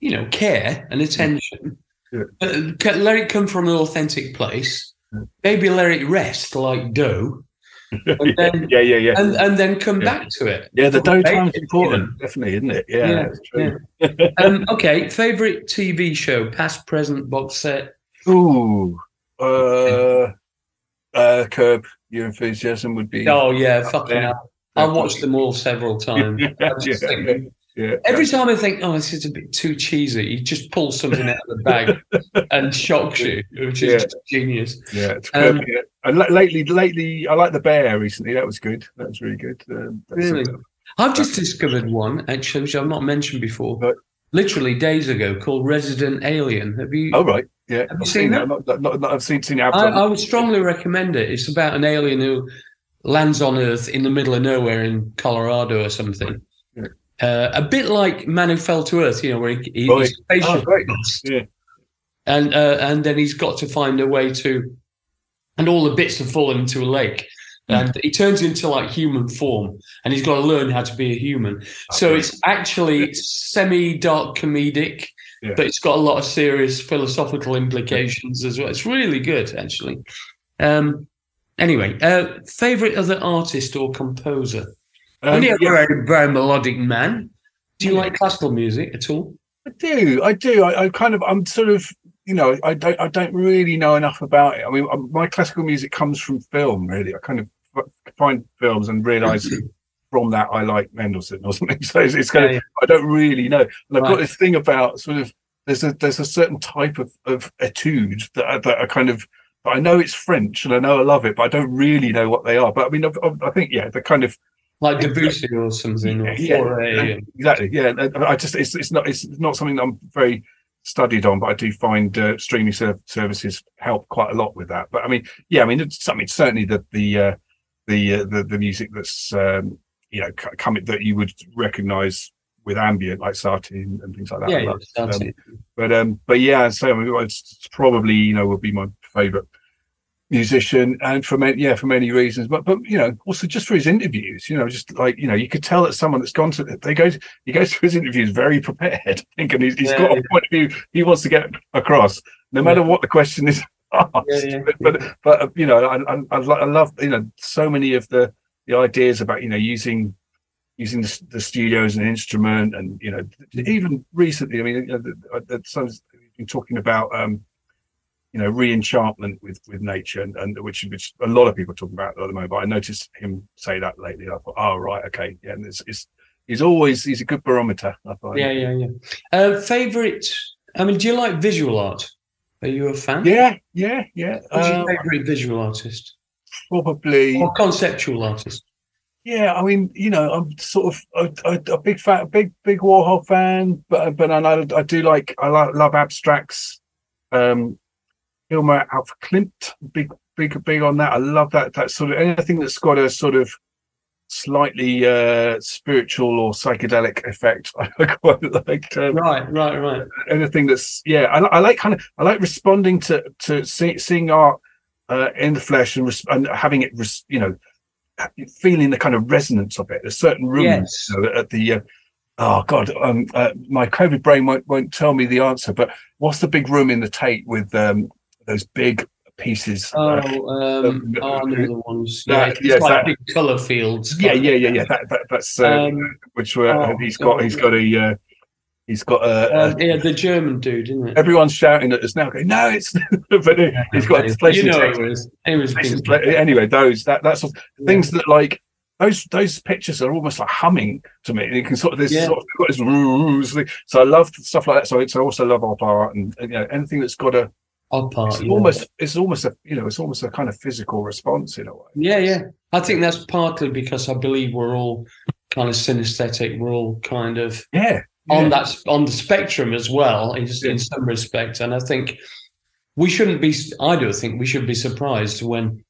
you know, care and attention.
Yeah.
But let it come from an authentic place. Maybe let it rest like dough, and then
yeah, yeah, yeah.
and, and then come
Yeah.
back to it.
yeah, the dough
Bake
time's
it,
important, definitely, isn't it? Yeah,
Yeah,
that's true.
Um, okay, favorite TV show, past, present, box set.
Ooh, uh, uh, Curb Your Enthusiasm would be.
Oh yeah, fucking hell. I watched them all several times. I just
yeah,
think-
yeah.
Every time I think, oh, this is a bit too cheesy, he just pulls something out of the bag and shocks you, which is
Yeah.
just genius.
Yeah, it's
Um,
And la- lately, lately, I like the Bear recently. That was good. That was really good. Um,
Really?
a-
I've just discovered one actually, which I've not mentioned before,
Right.
literally days ago, called Resident Alien. Have you?
Oh right, yeah.
Have you
I've
seen that?
Not, not, not, I've seen seen it.
I, I would strongly recommend it. It's about an alien who lands on Earth in the middle of nowhere in Colorado or something. Uh, a bit like Man Who Fell to Earth, you know, where he, he,
Right.
his spaceship
Oh,
lost.
Yeah.
and uh, and then he's got to find a way to, and all the bits have fallen into a lake,
Hmm.
and he turns into like human form, and he's got to learn how to be a human. So it's actually semi-dark comedic,
Yeah.
but it's got a lot of serious philosophical implications as well. It's really good, actually. Um, anyway, uh, favorite other artist or composer?
Um,
Only a
yeah,
very, melodic man. Do you like classical music at all?
I do. I do. I, I kind of. I'm sort of. You know, I don't. I don't really know enough about it. I mean, um, my classical music comes from film. Really, I kind of find films and realise from that I like Mendelssohn or something. So it's, it's kind
Yeah,
of. I don't really know. And I've got this thing about sort of. There's a there's a certain type of of etude that I, that I kind of. I know it's French and I know I love it, but I don't really know what they are. But I mean, I- I think yeah, the kind of
Like Debussy or something, or
Yeah, exactly. Yeah, I just it's it's not it's not something that I'm very studied on, but I do find uh, streaming ser- services help quite a lot with that. But I mean, yeah, I mean, it's something certainly the the uh, the, uh, the the music that's um, you know coming that you would recognise with ambient like Satie and, and things like that.
Yeah, yeah,
Um. But um, but yeah, so I mean, it's it's probably you know would be my favourite musician, and for many yeah for many reasons. But but you know also just for his interviews, you know, just like you know you could tell that someone that's gone to they go he goes to his interviews very prepared, I think, and he's, he's
Yeah,
got
yeah.
a point of view he wants to get across, no matter what the question is asked.
Yeah, yeah.
But but, but uh, you know I, I I love you know so many of the the ideas about you know using using the, the studio as an instrument and you know even recently i mean you know, the, the, the, been talking about um you know, re-enchantment with with nature, and, and which which a lot of people are talking about at the moment. But I noticed him say that lately. I thought, oh right, okay, yeah, and it's, it's he's always he's a good barometer. I find.
Yeah, yeah, yeah. Uh, favorite? I mean, do you like visual art? Are you a fan?
yeah, yeah, yeah.
What's your
Um,
favorite visual artist
probably,
or conceptual artist?
yeah. I mean, you know, I'm sort of a, a, a big fan, big big Warhol fan, but but I know I do like I like, love abstracts. Um, Hilma af Klint, big big big on that. I love that that sort of anything that's got a sort of slightly uh spiritual or psychedelic effect. I quite like. Um,
Right, right, right.
anything that's yeah I, I like kind of i like responding to to see, seeing art uh, in the flesh and, res- and having it res- you know feeling the kind of resonance of it there's certain rooms
Yes.
you know, at the uh, oh god um uh, my covid brain won't, won't tell me the answer but what's the big room in the tate with um those big pieces
Oh,
uh,
um, oh, the ones.
that-
Yeah, it's like
that-
big colour fields.
yeah yeah yeah yeah that, that that's uh,
Um,
which were
oh,
he's got he's got a uh, he's got a, a
Um, yeah, the German dude, isn't it?
everyone's shouting at us now going no it's but he's got a place
you know,
text.
it was. It was
places, anyway, those that that's sort of things that like those those pictures are almost like humming to me. You can sort of there's
Yeah.
sort of got this so I love stuff like that. So it's, I also love op art and, you know anything that's got a
Odd part.
it's
yeah.
almost it's almost a you know it's almost a kind of physical response in a way.
Yeah, yeah. I think that's partly because I believe we're all kind of synesthetic. We're all kind of
Yeah,
on
yeah.
that on the spectrum as well, in,
Yeah.
in some respects. And I think we shouldn't be. I don't think we should be surprised when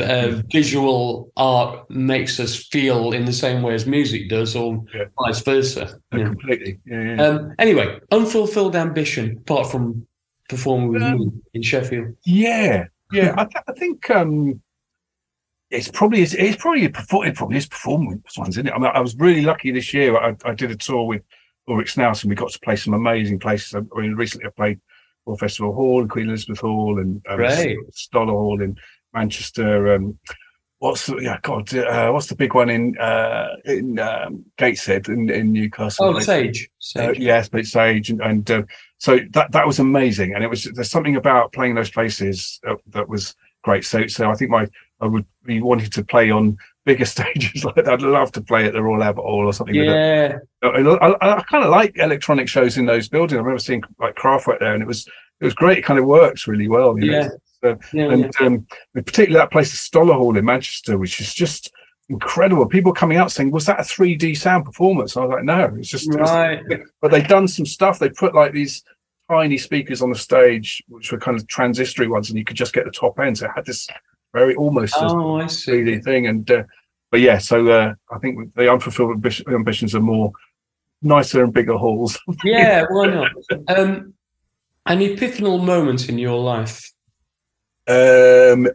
uh, visual art makes us feel in the same way as music does, or
Yeah.
vice versa.
Uh,
Yeah.
completely. Yeah, yeah.
Um, anyway, unfulfilled ambition apart from performing with
Um,
me in Sheffield.
Yeah, yeah. I, th- I think um, it's probably it's, it's probably it probably is performance ones, isn't it? I mean, I was really lucky this year. I, I did a tour with Ulrich Schnauss, and we got to play some amazing places. I mean, recently I played Royal Festival Hall, and Queen Elizabeth Hall, and um. Stoller Hall in Manchester. Um, what's the, yeah, God, uh, what's the big one in uh, in um, Gateshead in, in Newcastle?
Oh, Sage.
Uh, yes, but Sage, and, and uh, so that that was amazing, and it was there's something about playing those places that, that was great. So so I think my I would be wanting to play on bigger stages like that. I'd love to play at the Royal Albert Hall or something.
yeah.
I, I, I kind of like electronic shows in those buildings. I remember seeing like Kraftwerk there, and it was it was great. It kind of works really well. You know?
Yeah.
So-
Yeah, yeah.
and um, particularly that place, the Stoller Hall in Manchester, which is just incredible. People coming out saying, "Was that a 3D sound performance?" I was like, "No, it's just."
Right.
but they've done some stuff. They put like these tiny speakers on the stage, which were kind of transistory ones, and you could just get the top end. So it had this very almost
Oh, I see.
3D thing. And uh, but yeah, so uh, I think the unfulfilled ambition, ambitions are more nicer and bigger halls.
Yeah, why not? Um, an epiphanal moment in your life.
um,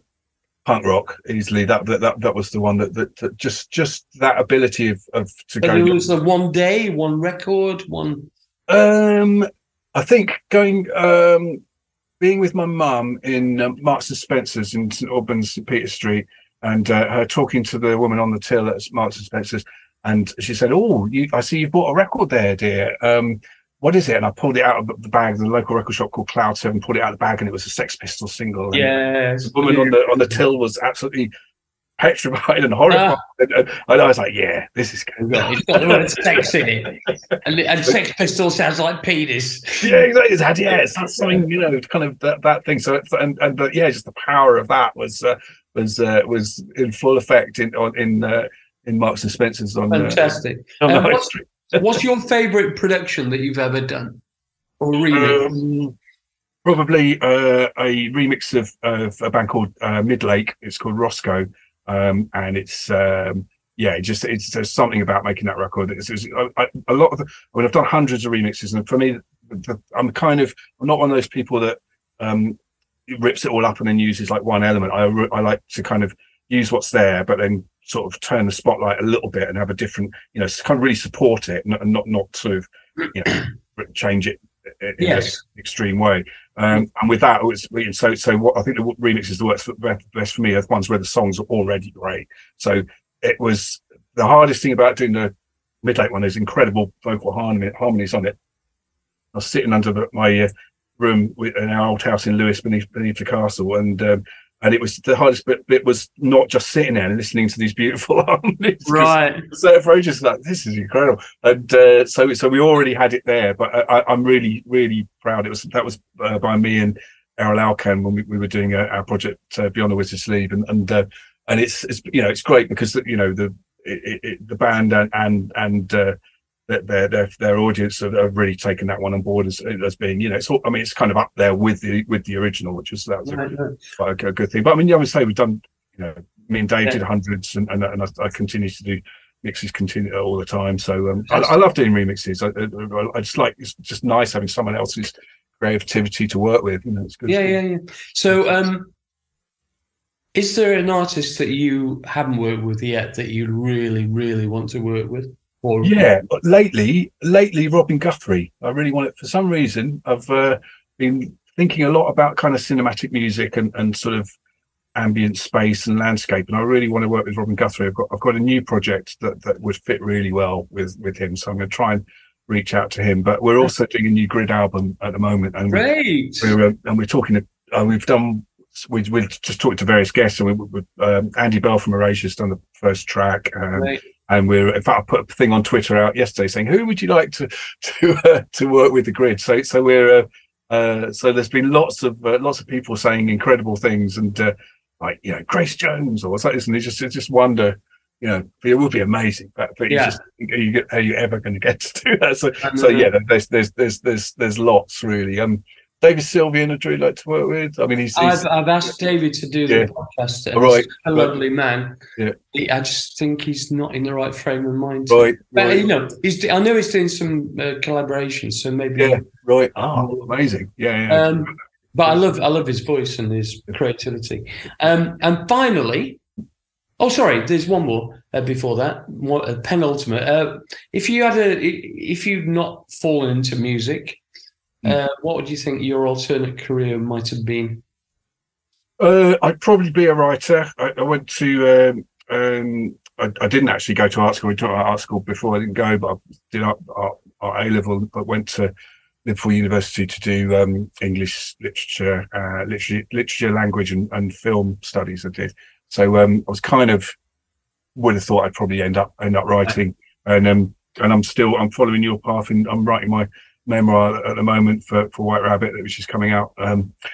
punk rock easily. That that that, that was the one that, that that just just that ability of of to
But
go.
it was a one day, one record, one.
Um, I think going um, being with my mum in um, Marks and Spencers in St Albans, St Peter Street, and uh, her talking to the woman on the till at Marks and Spencers, and she said, "Oh, you, I see you've bought a record there, dear. Um, what is it?" And I pulled it out of the bag. The local record shop called Cloud Seven pulled it out of the bag, and it was a Sex Pistols single.
Yeah.
the woman on the on the till was absolutely petrified and horrified. And, and I was like, "Yeah, this is good."
It's got the word sex in it. And, and Sex Pistol sounds like penis.
yeah, exactly. It's had, yeah, it's that's something you know, kind of that, that thing. So, it's, and and but yeah, just the power of that was uh, was uh, was in full effect in on in uh, in Marks and Spencers on uh,
Fantastic.
on
Um, what's, what's your favourite production that you've ever done? Or remix?
Um, probably uh, a remix of, of a band called uh, Midlake. It's called Roscoe, um, and it's um, yeah, it just it's there's something about making that record. It's, it's I, a lot of the, I mean, I've done hundreds of remixes, and for me, the, I'm kind of I'm not one of those people that um, rips it all up and then uses like one element. I I like to kind of use what's there, but then sort of turn the spotlight a little bit and have a different, you know, kind of really support it and not not sort of you know change it in
Yes.
an extreme way. Um, and with that, it was so so. What I think the remixes that works best for me are the ones where the songs are already great. So it was the hardest thing about doing the midlake one. There's incredible vocal harmony, harmonies on it. I was sitting under the, my uh, room in our old house in Lewes beneath beneath the castle, and um, and it was the hardest bit, bit was not just sitting there and listening to these beautiful harmonies.
Right.
so for ages like this is incredible and uh, so so we already had it there but I, i'm really really proud it was that was uh, by me and Erol Alkan when we, we were doing uh, our project uh, beyond the wizard's sleeve and and uh, and it's, it's you know it's great because you know the it, it, it- the band and and and uh, their, their their their audience have, have really taken that one on board as, as being you know it's all, I mean it's kind of up there with the with the original which was that was a, quite a good- good thing. But I mean, yeah, I would say we've done, you know, me and Dave
Yeah.
did hundreds, and and, and I, I continue to do mixes continue all the time. So um, I, I love doing remixes. I, I, I just like it's just nice having someone else's creativity to work with. You know, it's good.
Yeah, yeah, yeah. So, um, is there an artist that you haven't worked with yet that you really, really want to work with? Or
Yeah, but lately, lately, Robin Guthrie. I really want it for some reason. I've uh, been thinking a lot about kind of cinematic music and, and sort of ambient space and landscape, and I really want to work with Robin Guthrie. I've got I've got a new project that that would fit really well with with him, so I'm going to try and reach out to him. But we're also doing a new grid album at the moment, and we're,
great.
we're uh, and we're talking. Uh, we've done. We we just talked to various guests, and we, we um, Andy Bell from Erasure's done the first track. Um,
Great.
And we're in fact I put a thing on Twitter out yesterday saying who would you like to to uh, to work with the grid. So so we're uh, uh, so there's been lots of uh, lots of people saying incredible things and uh, like you know Grace Jones or something. And you just you just wonder. You know, it would be amazing, but, but
Yeah.
just are you, are you ever going to get to do that? So,
And,
so yeah, there's there's there's there's there's lots really. Um, David Sylvian, I'd really like to work with. I mean, he's, he's
I've, I've asked David to do the
Yeah.
podcast. and
All right.
he's a lovely man.
Yeah.
He- I just think he's not in the right frame of mind.
right,
But
right,
you know, he's. I know he's doing some uh, collaborations, so maybe.
yeah, right. Oh, amazing. Yeah, yeah.
Um, but I love I love his voice and his creativity. Um, and finally, oh sorry, there's one more uh, before that, one, uh, penultimate. Uh, if you had a, if you'd not fallen into music. Uh, what would you think your alternate career might have been?
Uh, I'd probably be a writer. I, I went to. Um, um, I, I didn't actually go to art school. I went to art school before I didn't go, but I did art, art, art A level. But went to Liverpool University to do um, English literature, uh, literature, literature, language, and, and film studies. I did. So um, I was kind of would have thought I'd probably end up end up writing, and um, and I'm still I'm following your path, and I'm writing my memoir at the moment for for White Rabbit, that which is coming out. Um, I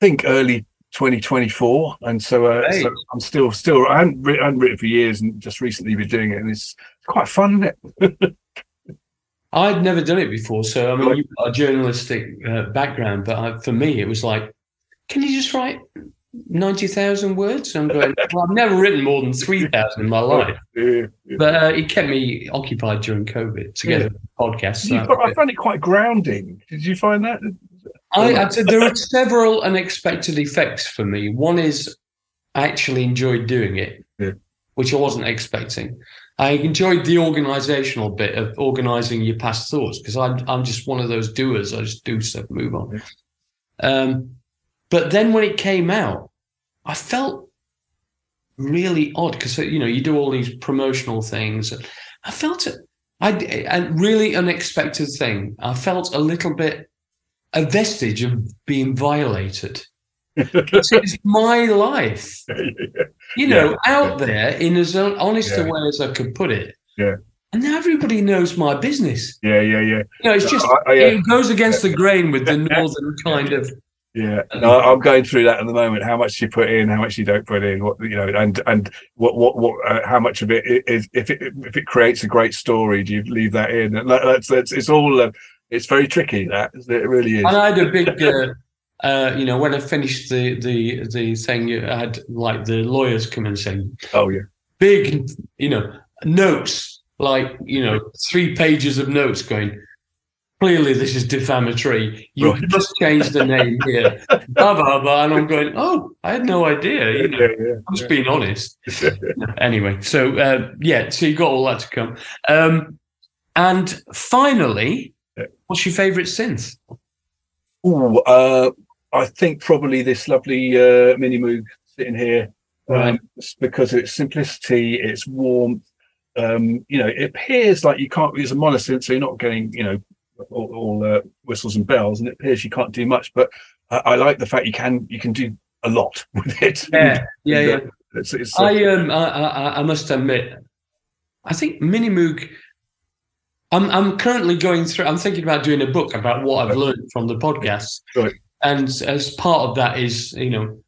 think early 2024 and so, uh,
Hey.
so i'm still still i haven't, I haven't written for years and just recently been doing it and it's quite fun isn't it
I'd never done it before, so I mean, you've got a journalistic uh, background, but I, for me, it was like, can you just write ninety thousand words? I'm going. well, I've never written more than three thousand in my life.
yeah, yeah.
But uh, it kept me occupied during COVID to get
Yeah.
a podcast. So-
i found it quite grounding did you find that
I, I said there are several unexpected effects for me. One is I actually enjoyed doing it, which I wasn't expecting. I enjoyed the organizational bit of organizing your past thoughts because I'm I'm just one of those doers. I just do stuff, move on. Um, but then when it came out, I felt really odd because you know you do all these promotional things. I felt it. I a really unexpected thing. I felt a little bit a vestige of being violated. It's, it's my life, you know, out there in as honest a way as I could put it.
Yeah.
And now everybody knows my business.
yeah yeah yeah
You know, it's just
I- I, yeah.
it goes against the grain with the northern kind of.
Yeah, no, I'm going through that at the moment. How much you put in, how much you don't put in, what you know, and and what what what, uh, how much of it is if it if it creates a great story, do you leave that in? And that, that's that's it's all uh, it's very tricky. That it really is.
And I had a big, uh, uh, you know, when I finished the the the thing, I had like the lawyers come and say,
Oh yeah,
big, you know, notes, like, you know, three pages of notes going, clearly this is defamatory. You
Right.
must change the name here. blah, blah, blah. And I'm going, oh, I had no idea. You know,
yeah, yeah.
I'm just being honest. Anyway, so uh, yeah, so you got all that to come. Um, and finally,
Yeah.
what's your favorite synth?
Oh, uh, I think probably this lovely uh, mini moog sitting here, um,
Right.
it's because of its simplicity, its warmth. Um, you know, it appears like you can't use a monosynth, so you're not getting, you know, all, all uh, whistles and bells, and it appears you can't do much. But I, I like the fact you can you can do a lot with it.
Yeah, yeah,
And, uh,
yeah.
It's, it's, uh,
I um I, I I must admit, I think mini Minimoog. I'm I'm currently going through. I'm thinking about doing a book about what I've learned from the podcast,
Right.
and as part of that is you know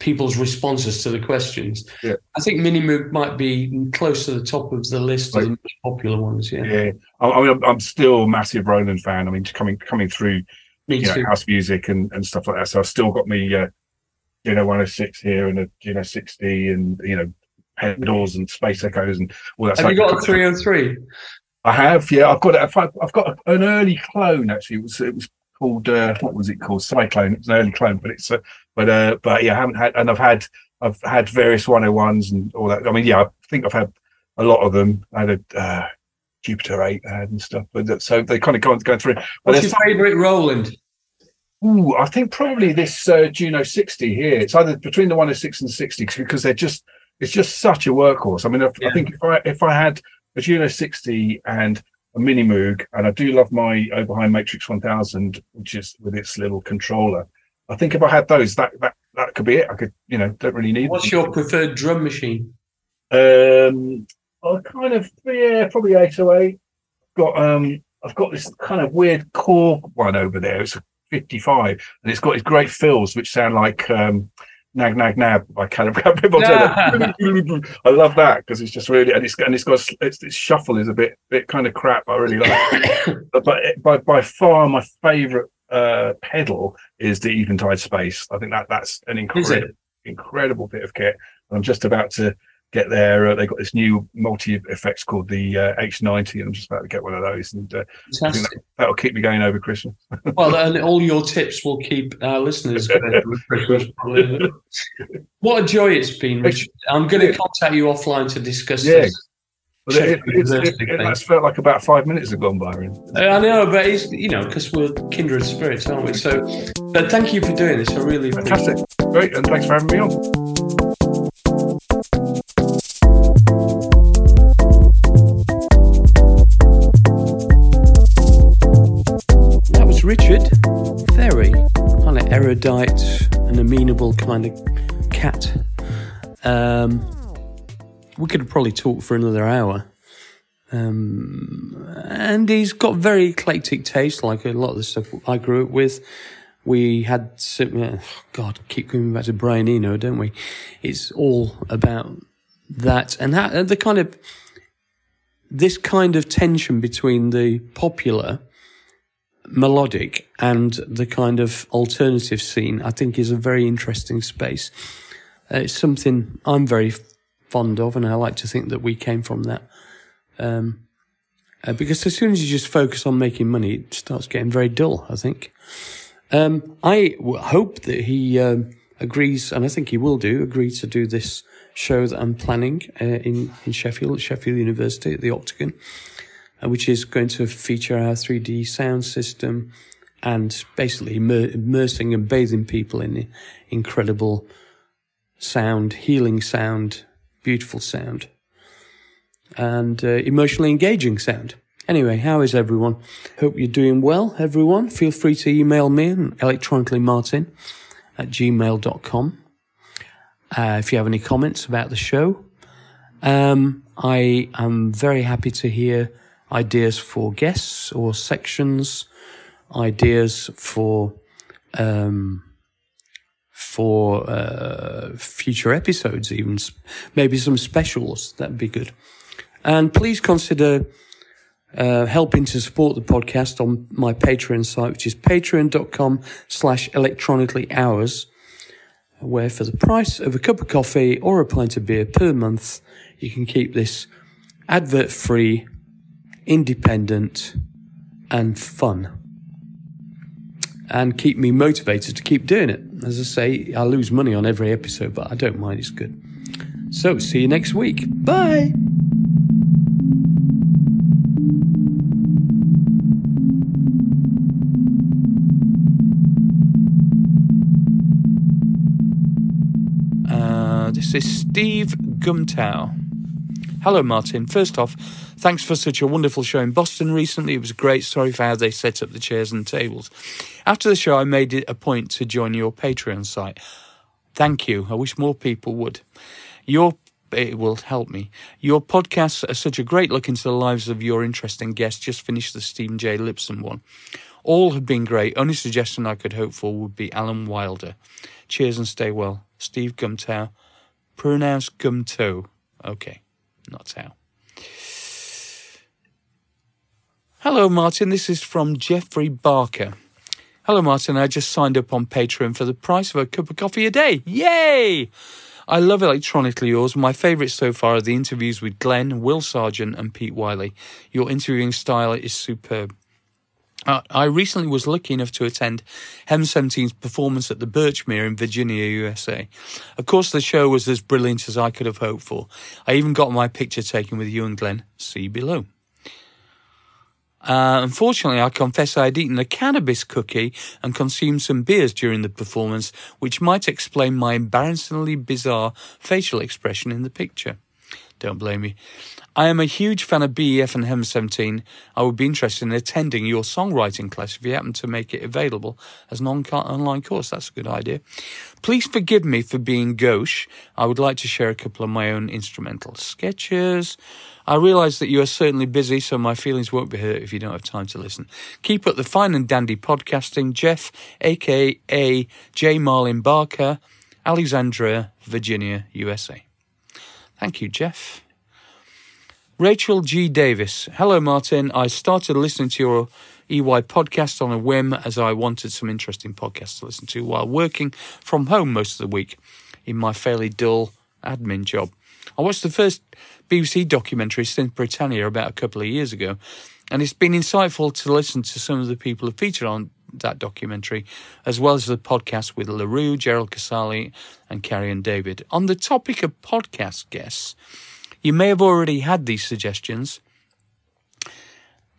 people's responses to the questions.
Yeah.
I think Minimoog might be close to the top of the list of the most popular ones. Yeah,
yeah, I, I mean, I'm, still a massive Roland fan. I mean, coming coming through
me
you know, house music and, and stuff like that. So I've still got me, uh, you know, 106 here and a, you know, 60 and, you know, pedals and space echoes and all that stuff.
Have you got a 303?
I have, yeah. I've got it. I've, I've got an early clone actually. It was, it was called, uh, what was it called? Cyclone. It's an early clone, but it's, uh, but, uh, but yeah, I haven't had, and I've had, I've had various 101s and all that. I mean, yeah, I think I've had a lot of them. I had a, uh, Jupiter 8 and stuff, but that- so they kind of go, go through. But
What's your favourite Roland?
Ooh, I think probably this uh, Juno 60 here. It's either between the 106 and 60 because they're just it's just such a workhorse. I mean, if,
Yeah.
I think if I if I had a Juno 60 and a Mini Moog, and I do love my Oberheim Matrix 1000, which is with its little controller. I think if I had those, that that that could be it. I could, you know, don't really need.
What's your preferred drum machine?
Um, I kind of yeah, probably 808. Got um, I've got this kind of weird Korg one over there. It's a 55, and it's got its great fills which sound like um, Nag Nag Nab by Caleb. I love that because it's just really and it's and it's got its, its shuffle is a bit bit kind of crap. I really like, it. but, but by by far my favourite uh, pedal is the Eventide Space. I think that that's an incredible incredible bit of kit. I'm just about to get there. Uh, they got this new multi effects called the uh, H90, and I'm just about to get one of those, and uh, I think
Fantastic.
that, that'll keep me going over Christmas.
Well, and all your tips will keep our listeners going over Christmas. What a joy it's been, Richard. I'm going to contact you offline to discuss
Yeah.
this.
But it,
Sheffield
it, it's- it, it, felt like about five minutes have gone by. Really.
I know, but it's, you know, because we're kindred spirits, aren't we? So, but thank you for doing this. I really appreciate
Fantastic, great, and thanks for having me on.
That was Richard. Very kind of erudite and amenable kind of cat. Um, we could probably talk for another hour. Um, and he's got very eclectic taste, like a lot of the stuff I grew up with. We had, God, keep coming back to Brian Eno, don't we? It's all about that and that, the kind of, this kind of tension between the popular melodic and the kind of alternative scene, I think is a very interesting space. Uh, it's something I'm very fond of, and I like to think that we came from that. Um, uh, because as soon as you just focus on making money, it starts getting very dull, I think. Um, I w- hope that he um, agrees, and I think he will do, agree to do this show that I'm planning uh, in, in Sheffield, at Sheffield University at the Octagon uh, which is going to feature our 3D sound system and basically immer- immersing and bathing people in incredible sound, healing sound, beautiful sound, and uh, emotionally engaging sound. Anyway, how is everyone? Hope you're doing well, everyone. Feel free to email me electronically martin at gmail.com uh, if you have any comments about the show. Um, I am very happy to hear ideas for guests or sections, ideas for um, for uh, future episodes, even maybe some specials. That'd be good. And please consider uh, helping to support the podcast on my Patreon site, which is patreon.com slash electronically yours, where for the price of a cup of coffee or a pint of beer per month, you can keep this advert free, independent, and fun. And keep me motivated to keep doing it. As I say, I lose money on every episode, but I don't mind, it's good. So, see you next week. Bye! Uh, this is Steve Gumtow. Hello, Martyn. First off, thanks for such a wonderful show in Boston recently. It was great. Sorry for how they set up the chairs and tables. After the show, I made it a point to join your Patreon site. Thank you. I wish more people would. Your it will help me. Your podcasts are such a great look into the lives of your interesting guests. Just finished the Stephen J. Lipson one. All have been great. Only suggestion I could hope for would be Alan Wilder. Cheers and stay well. Steve Gumtow. Pronounce Gumtow. Okay, not Tow. Hello, Martyn. This is from Jeffrey Barker. Hello, Martyn. I just signed up on Patreon for the price of a cup of coffee a day. Yay! I love Electronically Yours. My favourites so far are the interviews with Glenn, Will Sargent, and Pete Wylie. Your interviewing style is superb. Uh, I recently was lucky enough to attend Heaven 17's performance at the Birchmere in Virginia, USA. Of course, the show was as brilliant as I could have hoped for. I even got my picture taken with you and Glenn. See below. Uh, unfortunately, I confess I had eaten a cannabis cookie and consumed some beers during the performance, which might explain my embarrassingly bizarre facial expression in the picture. Don't blame me. I am a huge fan of BEF and Heaven 17. I would be interested in attending your songwriting class if you happen to make it available as an online course. That's a good idea. Please forgive me for being gauche. I would like to share a couple of my own instrumental sketches. I realise that you are certainly busy, so my feelings won't be hurt if you don't have time to listen. Keep up the fine and dandy podcasting. Jeff, aka J. Marlin Barker, Alexandria, Virginia, USA. Thank you, Jeff. Rachel G. Davis. Hello, Martyn. I started listening to your EY podcast on a whim as I wanted some interesting podcasts to listen to while working from home most of the week in my fairly dull admin job. I watched the first BBC documentary, Synth Britannia, about a couple of years ago, and it's been insightful to listen to some of the people who featured on that documentary, as well as the podcast with La Roux, Gerald Casale, and Carrie and David. On the topic of podcast guests, you may have already had these suggestions.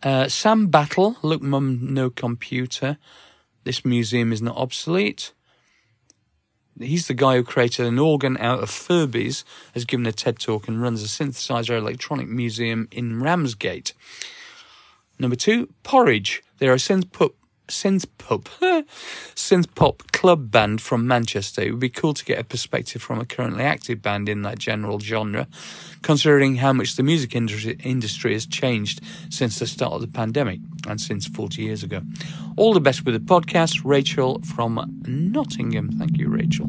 Uh, Sam Battle, Look Mum No Computer. This museum is not obsolete. He's the guy who created an organ out of Furbies, has given a TED talk and runs a synthesizer electronic museum in Ramsgate. Number two, Porij. They're a synth pop, synth pop, synth pop club band from Manchester. It would be cool to get a perspective from a currently active band in that general genre, considering how much the music industry, industry has changed since the start of the pandemic and since 40 years ago. All the best with the podcast, Rachel from Nottingham. Thank you, Rachel.